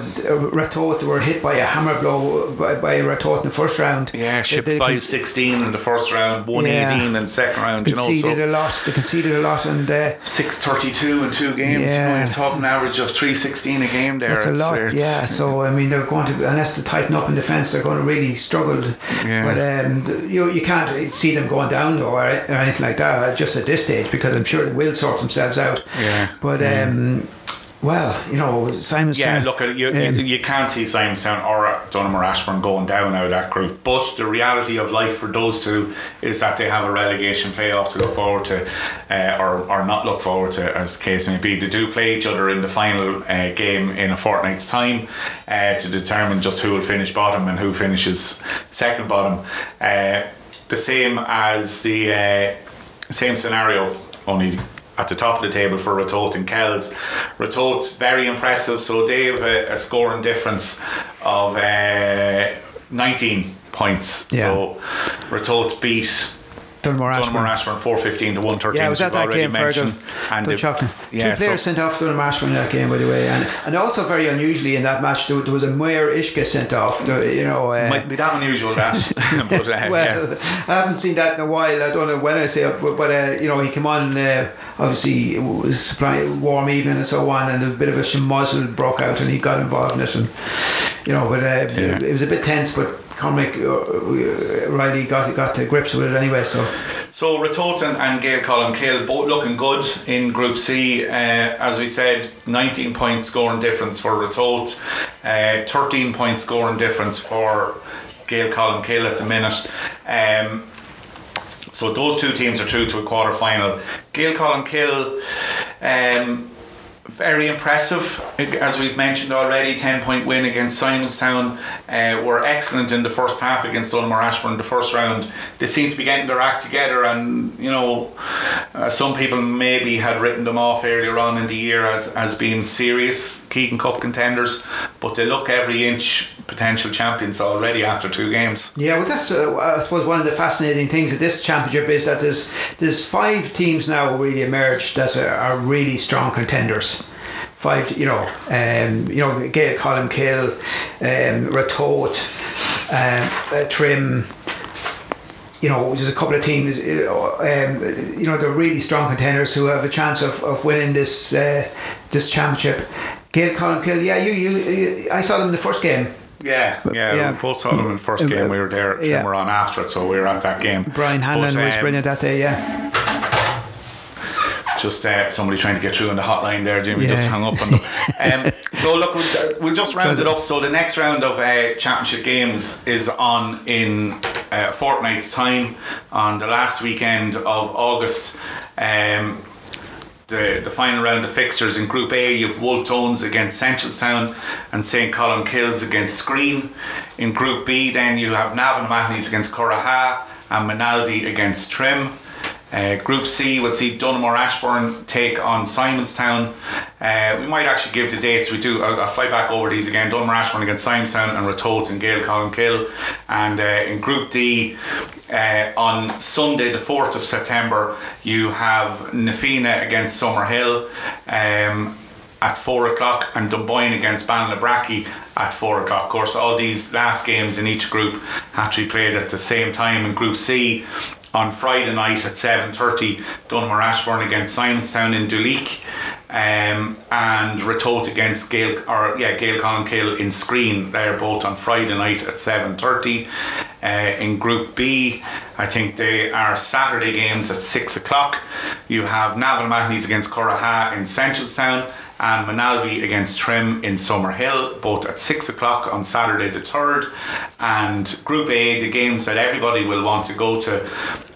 Ratoath were hit by a hammer blow by, by Ratoath in the first round. Yeah, shipped They- they five sixteen in the first round, one eighteen in the second round. You know, conceded so a lot. They conceded a lot, and uh, six thirty two in two games. You know, Yeah. you're talking average of three sixteen a game there. That's a lot, it's- yeah. So I mean, they're going to unless they tighten up in defence, they're going to really struggle. Yeah. But um, you you can't see them going down though, or, or anything like that, just at this stage, because I'm sure they will sort themselves out. Yeah. But um, well, you know, Simon's Yeah, look, you, you, um, you can't see Simonstown or Donaghmore or Ashbourne going down out of that group. But the reality of life for those two is that they have a relegation playoff to look forward to, uh, or, or not look forward to, as the case may be. They do play each other in the final uh, game in a fortnight's time uh, to determine just who will finish bottom and who finishes second bottom. Uh, the same as the uh, same scenario, only at the top of the table for Ratoath and Kells. Ratoath very impressive, so they have a, a scoring difference of uh, 19 points. Yeah. So Ratoath beat Donaghmore Donaghmore Ashbourne. Ashbourne 415 to 113. Yeah, I was as at that game, mentioned. Fergal. And yeah, Two players so- sent off Donaghmore Ashbourne in that game, by the way, and and also very unusually in that match there, there was a maor uisce sent off. You know, uh, Might be that unusual that, but uh, well, yeah. I haven't seen that in a while. I don't know when I say it, but, but uh, you know, he came on. Uh, obviously, it was supplying warm evening and so on, and a bit of a schmozzle broke out, and he got involved in it, and you know, but uh, Yeah. it, it was a bit tense, but. Cormac uh, Reilly got got to grips with it anyway, so So Ratoath and, Gaeil Colmcille both looking good in Group C. Uh, as we said, 19 point scoring difference for Ratoath, uh, 13 point scoring difference for Gaeil Colmcille at the minute. Um, so those two teams are through to a quarter final. Gaeil Colmcille, um, very impressive, as we've mentioned already. 10 point win against Simonstown. Uh, were excellent in the first half against Donaghmore Ashbourne, the first round. They seem to be getting their act together, and you know, uh, some people maybe had written them off earlier on in the year as, as being serious Keegan Cup contenders, but they look every inch potential champions already after two games. Yeah, well, that's uh, I suppose one of the fascinating things of this championship is that there's there's five teams now really emerged that are, are really strong contenders. Five, you know, um, you know, Gaeil Colmcille, um, Ratoath, um, uh, Trim. You know, there's a couple of teams. You know, um, you know, they're really strong contenders who have a chance of, of winning this uh, this championship. Gail Gaeil Colmcille, yeah, you, you, you, I saw them in the first game. Yeah, yeah, Yeah. both saw them in the first Um, game. We were there, yeah. were on after it, so we were at that game. Brian Hanlon But, was um, brilliant that day, yeah. Just uh, somebody trying to get through on the hotline there, Jimmy just hung up on them. Um, so look, we'll, uh, we'll just round it up. So the next round of uh, championship games is on in uh, a fortnight's time on the last weekend of August. Um, the, the final round of fixtures in Group A, you have Wolfe Tones against Seneschalstown and St. Colmcille's against Skryne. In Group B, then you have Navan Mahoney's against Curraha and Moynalvey against Trim. Uh, group C will see Donaghmore Ashbourne take on Simonstown. Uh, we might actually give the dates. We do. I'll, I'll fly back over these again. Donaghmore Ashbourne against Simonstown and Ratoath and Gaeil Colmcille. And uh, in Group D, uh, on Sunday, the 4th of September, you have Na Fianna against Summerhill um, at 4 o'clock and Dunboyne against Ballinabrackey at 4 o'clock. Of course, all these last games in each group have to be played at the same time. In Group C, on Friday night at 7.30, Donaghmore Ashbourne against Simonstown in Duleek. Um, and Ratoath against Gail or yeah Gaeil Colmcille in Skryne. They're both on Friday night at seven thirty. Uh, in Group B, I think they are Saturday games at six o'clock. You have Navan Mahoney's against Curraha in Seneschalstown and Moynalvey against Trim in Summerhill, both at six o'clock on Saturday the third. And Group A, the games that everybody will want to go to.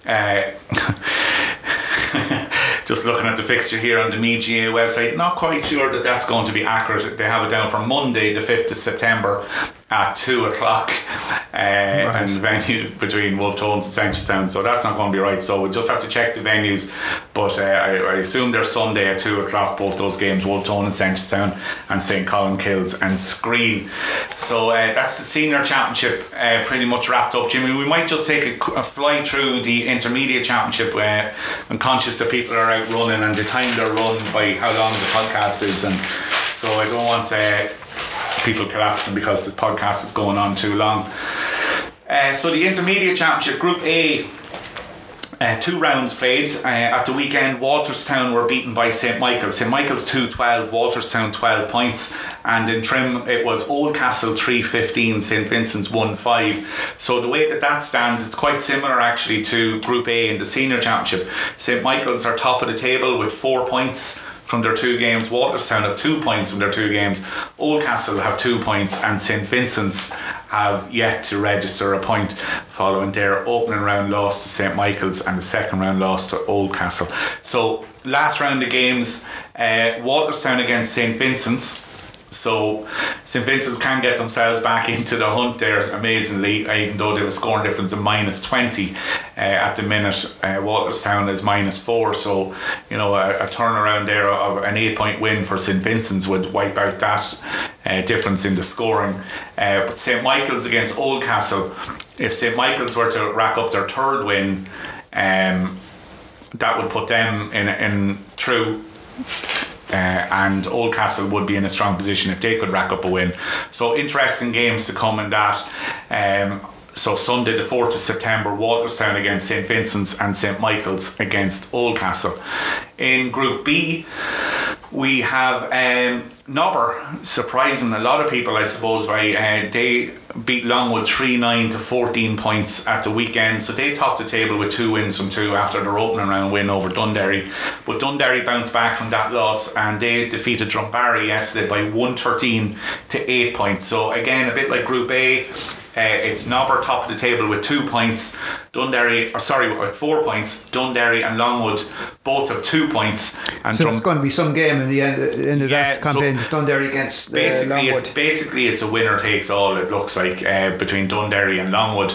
Uh, just looking at the fixture here on the MeGA website, not quite sure that that's going to be accurate. They have it down for Monday, the 5th of September at 2 o'clock, uh, and the venue between Wolfe Tones and Seneschalstown. So that's not going to be right. So we'll just have to check the venues. But uh, I, I assume they're Sunday at 2 o'clock, both those games, Wolfe Tone and Seneschalstown, and St. Colmcille's and Skryne. So uh, that's the senior championship uh, pretty much wrapped up, Jimmy. We might just take a, a fly through the intermediate championship. Uh, I'm conscious that people are out running and the time they're run by how long the podcast is, and so I don't want uh, people collapsing because the podcast is going on too long. Uh, so the intermediate championship, Group A. Uh, two rounds played. Uh, at the weekend, Walterstown were beaten by St Michael's. St Michael's 2 12, Walterstown 12 points. And in Trim, it was Oldcastle 3 15, St Vincent's 1 5. So the way that that stands, it's quite similar actually to Group A in the Senior Championship. St Michael's are top of the table with four points from their two games. Walterstown have two points from their two games. Oldcastle have two points, and St Vincent's have yet to register a point following their opening round loss to St Michael's and the second round loss to Oldcastle. So last round of games, uh, Walterstown against St Vincent's. So St Vincent's can get themselves back into the hunt there amazingly, even though they have a scoring difference of minus 20 uh, at the minute. Uh, Walterstown is minus 4, so you know a, a turnaround there of an 8 point win for St Vincent's would wipe out that uh, difference in the scoring. Uh, but St Michael's against Oldcastle, if St Michael's were to rack up their third win, um, that would put them in, in uh, and Oldcastle would be in a strong position if they could rack up a win. So interesting games to come in that. Um, so Sunday the 4th of September, Walterstown against St Vincent's and St Michael's against Oldcastle. In Group B, we have um, Nobber, surprising a lot of people, I suppose, by uh, they beat Longwood 3 9 to 14 points at the weekend. So they topped the table with two wins from two after their opening round win over Dunderry. But Dunderry bounced back from that loss and they defeated Drumbaragh yesterday by 113 to 8 points. So again, a bit like Group A, uh, it's Nobber top of the table with two points. Dunderry, or sorry, with four points. Dunderry and Longwood both have two points. And so Drum- it's going to be some game in the end, end of yeah, that campaign. So Dunderry against uh, basically, Longwood. It's, basically, it's a winner takes all. It looks like uh, between Dunderry and Longwood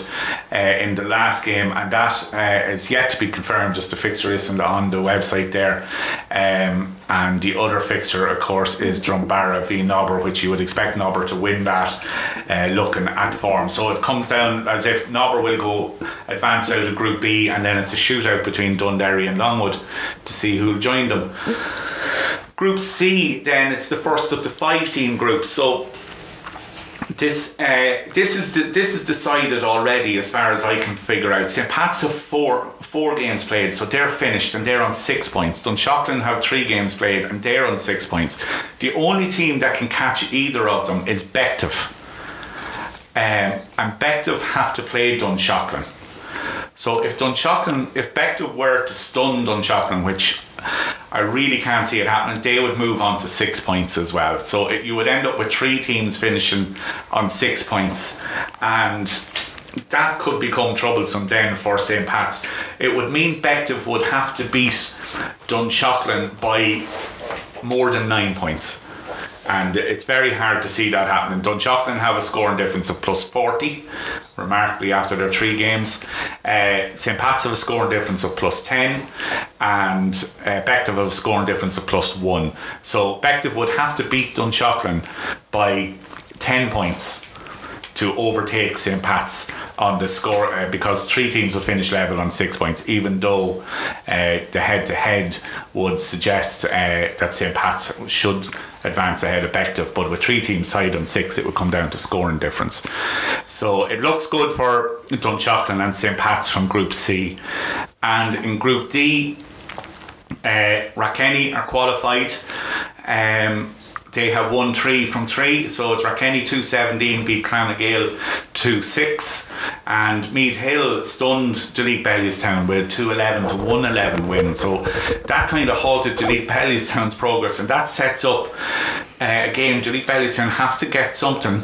uh, in the last game, and that uh, is yet to be confirmed. Just the fixture isn't on the website there. Um, and the other fixture, of course, is Drumbaragh v Nobber, which you would expect Nobber to win that, uh, looking at form. So it comes down as if Nobber will go advance out of Group B, and then it's a shootout between Dunderry and Longwood to see who'll join them. Group C, then it's the first of the five team groups. So this uh, this is this is decided already as far as I can figure out. St Pat's have four four games played, so they're finished and they're on six points. Dunshaughlin have three games played and they're on six points. The only team that can catch either of them is Bective. Um, and Bective have to play Dunshaughlin. So if Dunshaughlin, if Bective were to stun Dunshaughlin, which I really can't see it happening. They would move on to six points as well. So it, you would end up with three teams finishing on six points, and that could become troublesome then for St. Pat's. It would mean Bective would have to beat Dunshaughlin by more than nine points and it's very hard to see that happening. Dunshaughlin have a scoring difference of plus 40, remarkably, after their three games. Uh, St. Pat's have a scoring difference of plus 10, and uh, have a scoring difference of plus 1. So Bective would have to beat Dunshaughlin by 10 points to overtake St. Pat's on the score uh, because three teams would finish level on six points, even though uh, the head to head would suggest uh, that St. Pat's should advance ahead of Bective, but with three teams tied on six, it would come down to scoring difference. So it looks good for Dunshaughlin and St. Pat's from Group C. And in Group D, uh, Rathkenny are qualified. Um, they have won three from three, so it's Rathkenny 217 beat Clonagale 2 6, and Meath Hill stunned Duleek Bellewstown with 211 to 111 win. So that kind of halted Duleek Bellewstown's progress, and that sets up uh, a game. Duleek Bellewstown have to get something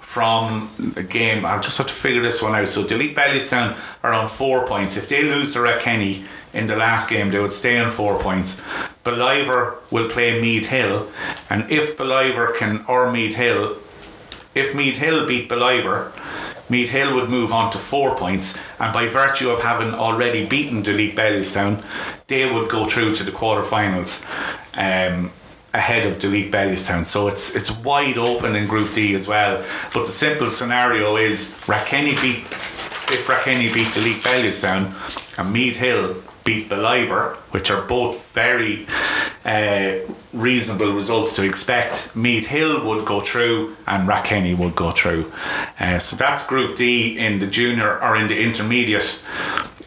from the game. I'll just have to figure this one out. So Duleek Bellewstown are on four points. If they lose to Rathkenny, in the last game, they would stay on four points. Ballivor will play Meath Hill, and if Ballivor can, or Meath Hill, if Meath Hill beat Ballivor, Meath Hill would move on to four points, and by virtue of having already beaten Duleek Bellewstown, they would go through to the quarterfinals. Um, ahead of Duleek Bellewstown. So it's it's wide open in Group D as well. But the simple scenario is Rathkenny beat if Rathkenny beat Duleek Bellewstown and Meath Hill beat Ballivor, which are both very uh, reasonable results to expect. Meath Hill would go through and Rathkenny would go through. Uh, so that's Group D in the junior or in the intermediate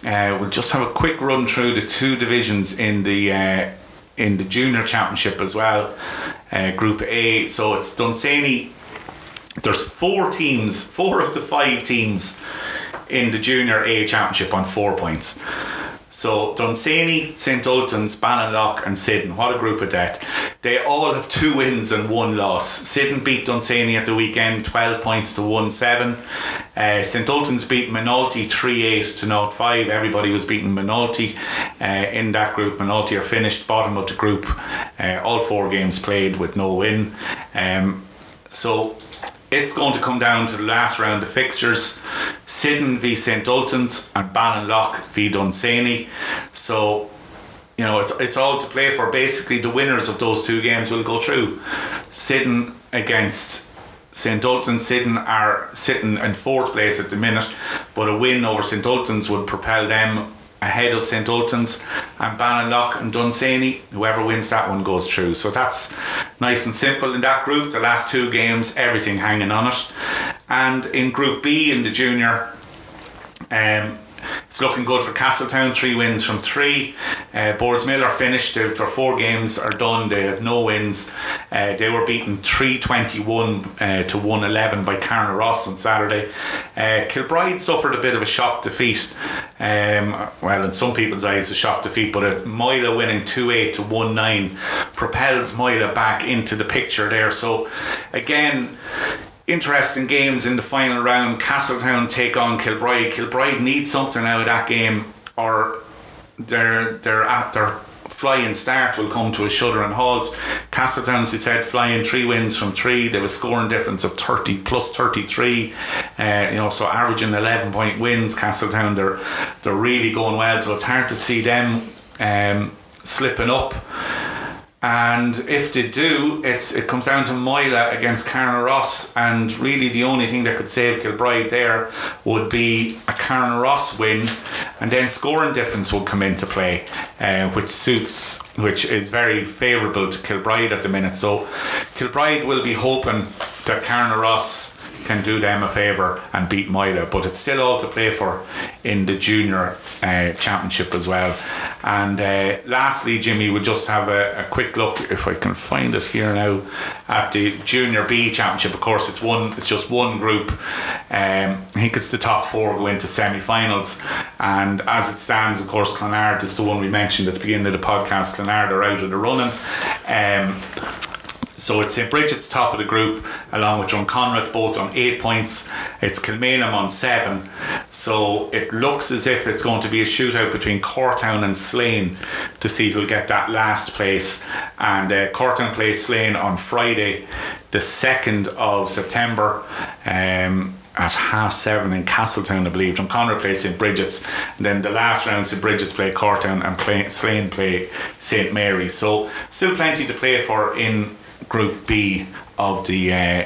uh, we'll just have a quick run through the two divisions in the uh, in the junior championship as well. Uh, group A, so it's Dunsany. There's four teams, four of the five teams in the junior A championship on four points. So Dunsany, St Ultans, Ballinlough and Syddan. What a group of death. They all have two wins and one loss. Syddan beat Dunsany at the weekend 12 points to 1 7. Uh, St Ultans beat Moynalty 3 8 to 0 5. Everybody was beating Moynalty uh, in that group. Moynalty are finished bottom of the group. Uh, all four games played with no win. Um, so it's going to come down to the last round of fixtures Syddan v St Ultans and Ballinlough v Dunsany. So, you know, it's, it's all to play for. Basically, the winners of those two games will go through. Syddan against St Ultans Syddan are sitting in fourth place at the minute, but a win over St Ultans would propel them ahead of St Ultans and Ballinlough and Dunsany. Whoever wins that one goes through. So that's nice and simple in that group. The last two games, everything hanging on it. And in Group B in the junior, um, it's looking good for Castletown. Three wins from three. Uh, are finished. Their four games are done. They have no wins. Uh, they were beaten 321 uh, to 111 by Carnaross on Saturday. Uh, Kilbride suffered a bit of a shock defeat. Um, well, in some people's eyes, a shock defeat, but a Moylagh winning 2 8 to 1 9 propels Moylagh back into the picture there. So, again, interesting games in the final round. Castletown take on Kilbride. Kilbride need something out of that game, or their their at their flying start will come to a shudder and halt. Castletown, as we said, flying three wins from three. They a scoring difference of 30 plus 33. Uh, you know, so averaging 11 point wins. Castletown, they're they're really going well. So it's hard to see them um, slipping up. And if they do, it's it comes down to Moylagh against Carnaross, and really the only thing that could save Kilbride there would be a Carnaross win, and then scoring difference will come into play, uh, which suits, which is very favourable to Kilbride at the minute. So Kilbride will be hoping that Carnaross can do them a favour and beat Moylagh, but it's still all to play for in the junior uh, championship as well. And uh, lastly, Jimmy, we'll just have a, a, quick look, if I can find it here now, at the junior B championship. Of course, it's one, it's just one group. Um, I think it's the top four go into semi-finals, and as it stands, of course, Clonard is the one we mentioned at the beginning of the podcast. Clonard are out of the running. Um, so it's St Bridget's top of the group, along with Drumconrath, both on eight points. It's Kilmainham on seven. So it looks as if it's going to be a shootout between Cortown and Slane to see who'll get that last place. And uh, Cortown plays Slane on Friday, the 2nd of September. Um, at half seven in Castletown, I believe. Drumconrath plays St Bridget's, and then the last round, St Bridget's play Cortown and play, Slane play St Mary's. So still plenty to play for in Group B of the, uh,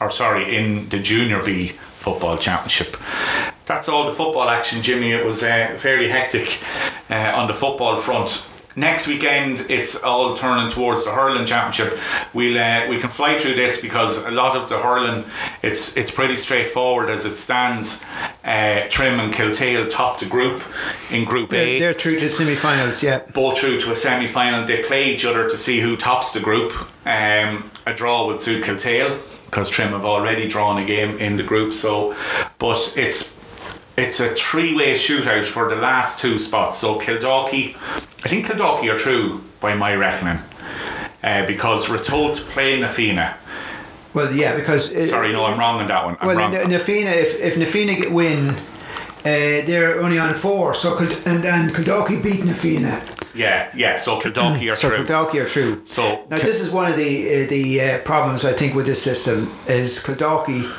or sorry, in the Junior B Football Championship. That's all the football action, Jimmy. It was uh, fairly hectic uh, on the football front. Next weekend, it's all turning towards the hurling championship. We'll uh, we can fly through this because a lot of the hurling, it's it's pretty straightforward as it stands. Uh, Trim and Kiltale top the group in Group they're, A. They're through to semi-finals, yeah. Both through to a semi-final. They play each other to see who tops the group. Um, a draw would suit Kiltale because Trim have already drawn a game in the group. So, but it's it's a three-way shootout for the last two spots. So Kildalkey, I think Kildalkey are through by my reckoning, uh, because Ratoath play Na Fianna. Well, yeah, because uh, Sorry, no, I'm wrong on that one. I'm well, wrong. in Na Fianna, if if Na Fianna get win, uh, they're only on four. So and and Kildalkey beat Na Fianna. yeah, yeah. So Kildalkey are So through. Kildalkey are true. So Now this is one of the uh, the uh, problems I think with this system is Kildalkey.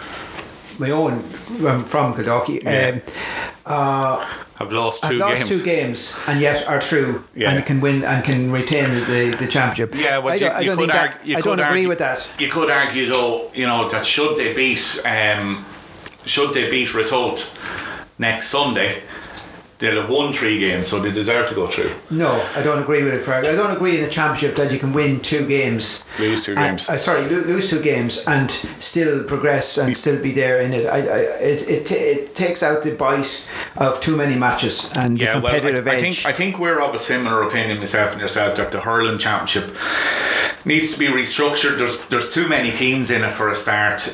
My own I'm from Kildalkey. Yeah. Um, uh, I've lost I've two lost games. two games and yet are true Yeah. and can win and can retain the, the championship. Yeah, well, I don't, I you don't could think argue. that, You I don't agree argue, with that. You could argue, though, you know, that should they beat, um, should they beat Ratoath next Sunday, They'll have won three games, so they deserve to go through. No, I don't agree with it, Ferg. I don't agree in a championship that you can win two games, lose two and, games. Uh, sorry, lo- lose two games and still progress and still be there in it. I, I, it, it, t- it takes out the bite of too many matches and the Yeah, well, I, competitive I edge. think I think we're of a similar opinion, myself and yourself, that the hurling championship needs to be restructured. There's there's too many teams in it for a start. Uh,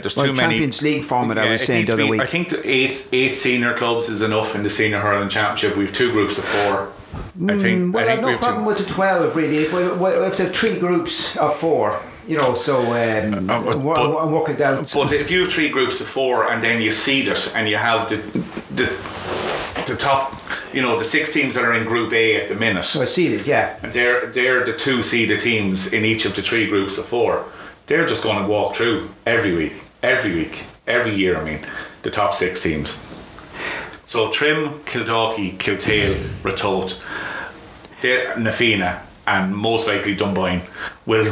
There's Well, too many Champions League format, I was saying the other be- week. I think the eight eight senior clubs is enough in the senior hurling championship. We've two groups of four. I think. Mm, well, I have no problem with the 12 really. If they've three groups of four, you know, so um, Uh, but- wo- but- it out. But if you have three groups of four and then you seed it and you have the the the top, you know, the six teams that are in Group A at the minute. Oh, so I see it, yeah. And they're they're the two seeded teams in each of the three groups of four. They're just going to walk through every week, every week, every year. I mean, the top six teams. So Trim, Kildalkey, Kiltale, Ratoath, Nafina, and most likely Dunboyne will.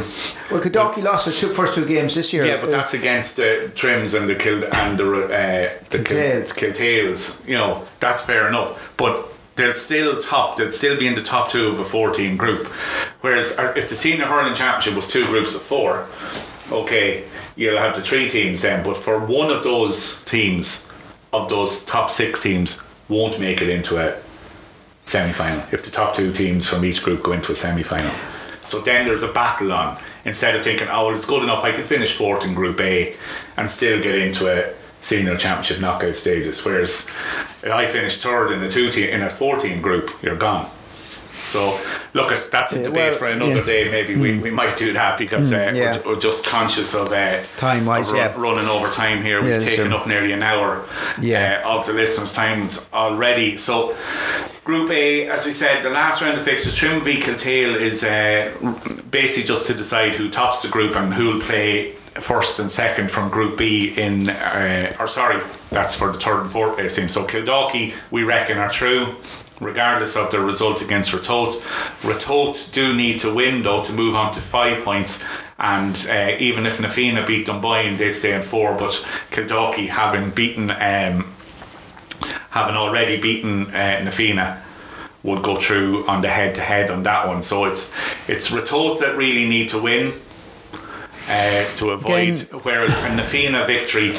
Well, Kildalkey lost the two, first two games this year. Yeah, but that's against the Trims and the Kild and the uh, the Kiltales. Kiltales. You know, that's fair enough. But they'll still top. They'll still be in the top two of a four-team group. Whereas uh, if the senior hurling championship was two groups of four, okay, you'll have the three teams then. But for one of those teams, of those top six teams, won't make it into a semi-final. If the top two teams from each group go into a semi-final, so then there's a battle on. Instead of thinking, oh, well, it's good enough, I can finish fourth in Group A and still get into a senior championship knockout stages. Whereas if I finish third in a two team in a four-team group, you're gone. So look, at that's a Yeah, debate well, for another yeah. day. Maybe we, we might do that because uh, yeah. we're, we're just conscious of uh, Time-wise, of ru- yeah. running over time here. We've taken sure. up nearly an hour Yeah. uh, of the listeners' times already. So Group A, as we said, the last round of fixtures, Trim v Kiltale is uh, basically just to decide who tops the group and who will play first and second from Group B in, uh, or sorry, that's for the third and fourth place team. So Kildalkey, we reckon, are through. Regardless of their result against Ratoath, Ratoath do need to win though to move on to five points. And uh, even if Na Fianna beat Dunboyne, they'd stay in four. But Kildalkey, having beaten um, having already beaten uh, Na Fianna would go through on the head to head on that one. So it's it's Ratoath that really need to win uh, to avoid. Again- whereas a Na Fianna victory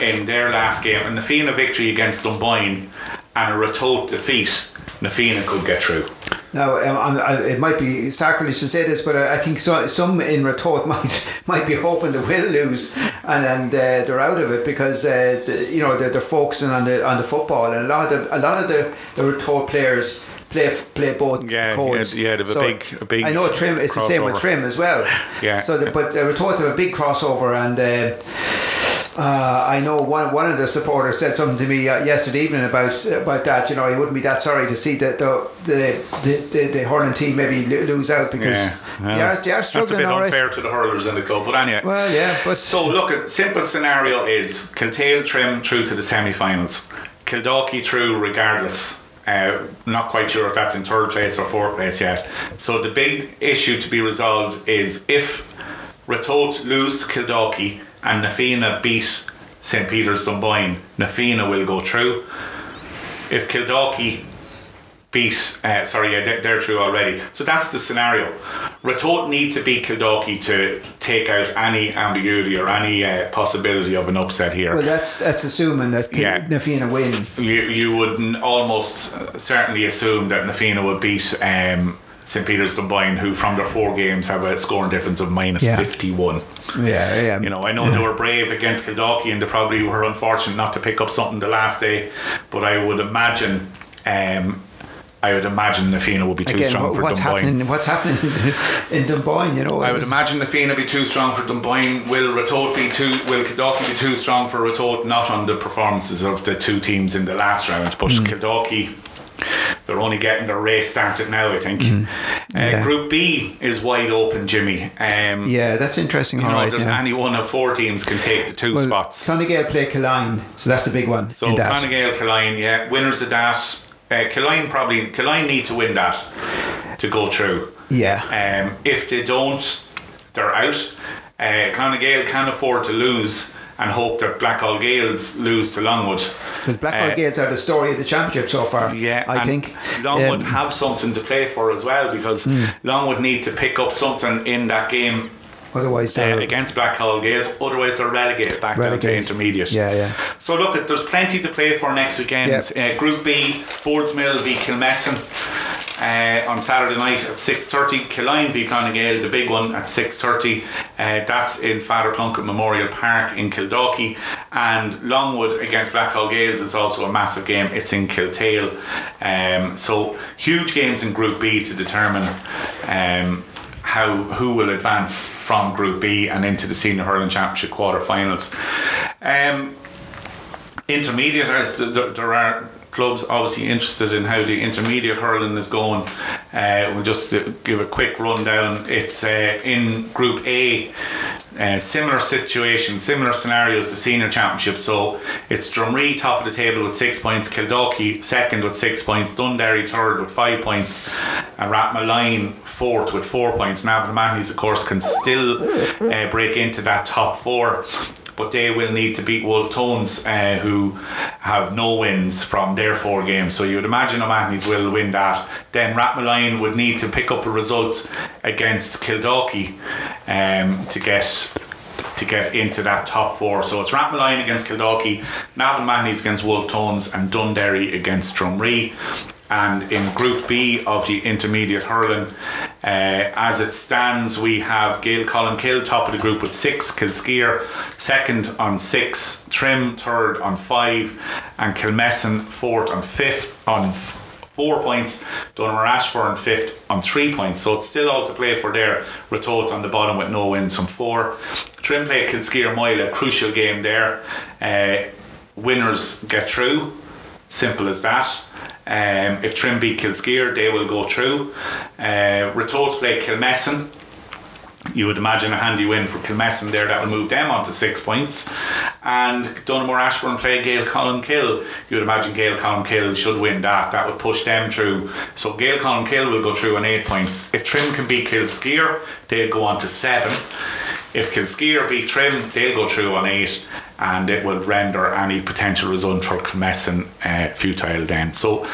in their last game, a Na Fianna victory against Dunboyne, and a Ratoath defeat, Na Fianna could get through. Now, um, I'm- I, it might be sacrilege to say this, but I, I think so, some in Ratoath might might be hoping they will lose, and and uh, they're out of it because uh, the, you know they're, they're focusing on the on the football, and a lot of the, a lot of the, the Ratoath players play play both Yeah, codes. yeah, yeah, they have a big- a big I know Trim. It's the same with. Trim as well. Yeah. So, the, but uh, Ratoath have a big crossover, and. Uh, uh, I know one one of the supporters said something to me uh, yesterday evening about about that. You know, he wouldn't be that sorry to see that the the the, the, the hurling team maybe lose out because Yeah, they, well, are, they are that's a bit right. unfair to the hurlers in the club. But anyway, Well, yeah, but So look, at simple scenario is Kiltale Trim through to the semi-finals, Kildalkey through regardless. Uh, not quite sure if that's in third place or fourth place yet. So the big issue to be resolved is if Ratoath lose to Kildalkey and Na Fianna beat St Peter's Dunboyne, Na Fianna will go through. If Kildalkey beat, uh, sorry, yeah, they're, they're through already. So that's the scenario. Ratoath need to beat Kildalkey to take out any ambiguity or any uh, possibility of an upset here. well, that's that's assuming that Yeah. yeah. Na Fianna win. you, you would almost certainly assume that Na Fianna would beat um, St Peter's Dunboyne, who from their four games have a scoring difference of minus Yeah. 51. Yeah, yeah. You know, I know they were brave against Kildalkey and they probably were unfortunate not to pick up something the last day, but I would imagine. Um, I would imagine the Na Fianna would be too Again, strong for what's Dunboyne. happening? What's happening in Dunboyne? You know, I would imagine the Na Fianna be too strong for Dunboyne. Will Ratoath be too? Will Kildalkey be too strong for Ratoath? Not on the performances of the two teams in the last round, but Hmm. Kildalkey. They're only getting their race started now, I think. Uh, Hmm. Yeah. Group B is wide open, Jimmy. Um, Yeah, that's interesting. You know, right, there's yeah. any one of four teams can take the two well, spots. Clonagale play Killine, so that's the big one. So. Clonagale, Killine, yeah, winners of that. Uh, Killine probably Killine need to win that to go through. Yeah. Um, if they don't, they're out. uh, Clonagale can afford to lose and hope that Blackhall Gaels lose to Longwood. Because Blackhall uh, Gaels are the story of the championship so far. Yeah, I think Longwood um, have something to play for as well because mm. Longwood need to pick up something in that game. Otherwise, uh, against Blackhall Gaels. Otherwise, they're relegated back relegated. down to intermediate. Yeah, yeah. So look, there's plenty to play for next weekend. Yep. Uh, Group B, Boardsmill v Kilmessan uh, on Saturday night at 6.30. Killeen v Clonagale, the big one at 6.30. Uh, that's in Father Plunkett Memorial Park in Kildalkey. And Longwood against Blackhall Gaels is also a massive game. It's in Kiltale. Um, so huge games in Group B to determine um, how who will advance from Group B and into the Senior Hurling Championship quarter-finals. Um, intermediate, there are clubs obviously interested in how the intermediate hurling is going. Uh, we'll just give a quick rundown. It's uh, in Group A. Uh, similar situation, similar scenarios to senior championship. So it's Drumree top of the table with six points, Kildalkey second with six points, Dunderry third with five points, and Rathmolyon fourth with four points. Navan Mahonys, of course, can still uh, break into that top four but they will need to beat Wolfe Tones, uh, who have no wins from their four games. So you would imagine O'Mahony's will win that. Then Rathmolyon would need to pick up a result against Kildalkey um, to get to get into that top four. So it's Rathmolyon against Kildalkey, Navan Mahonys against Wolfe Tones, and Dunderry against Drumree. And in Group B of the intermediate hurling, uh, as it stands, we have Gaeil Colmcille top of the group with six, Kilskyre second on six, Trim third on five, and Kilmessan fourth on fifth on four points, Donaghmore Ashbourne fifth on three points. So it's still all to play for there. Ratoath on the bottom with no wins on four. Trim play Kilskyre Moyle, a crucial game there. Uh, winners get through. Simple as that. Um, if Trim Kilskyre, they will go through. Uh, Ratoath play Kilmessan. You would imagine a handy win for Kilmessan there that will move them on to six points. And Donaghmore Ashbourne play Gaeil Colmcille. You would imagine Gaeil Colmcille should win that. That would push them through. So Gaeil Colmcille will go through on eight points. If Trim can beat Kilskyre, they'll go on to seven. If Kilskyre beat Trim, they'll go through on eight and it will render any potential result for Kilmessan uh, futile then. So,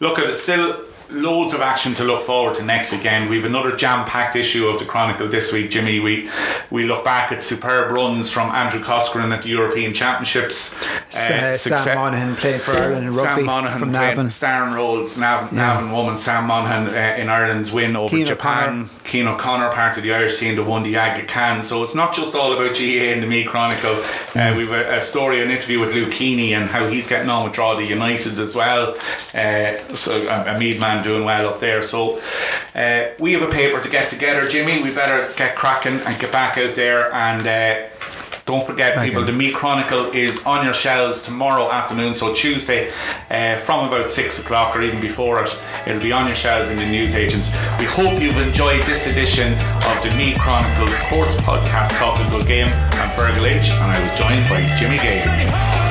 look, at it still loads of action to look forward to next weekend. We've another jam-packed issue of the Chronicle this week, Jimmy. We we look back at superb runs from Andrew Coscoran at the European Championships. Uh, Sam Monaghan playing for Ireland in rugby Sam Monaghan from Navan. Starring roles, Navan, yeah. Navan woman Sam Monaghan uh, in Ireland's win over Japan. Cian O'Connor, part of the Irish team that won the Aga Khan. So it's not just all about GAA and the Meath Chronicle. Uh, we've a, a, story, an interview with Luke Heeney and how he's getting on with Drogheda United as well. Uh, so a, a Meath man doing well up there. So uh, we have a paper to get together, Jimmy. We better get cracking and get back out there and. Uh, don't forget, Thank people, you. the Meath Chronicle is on your shelves tomorrow afternoon, so Tuesday uh, from about 6 o'clock or even before it. It'll be on your shelves in the newsagents. We hope you've enjoyed this edition of the Meath Chronicle Sports Podcast Talking Good Game. I'm Fergal H, and I was joined by Jimmy Gay.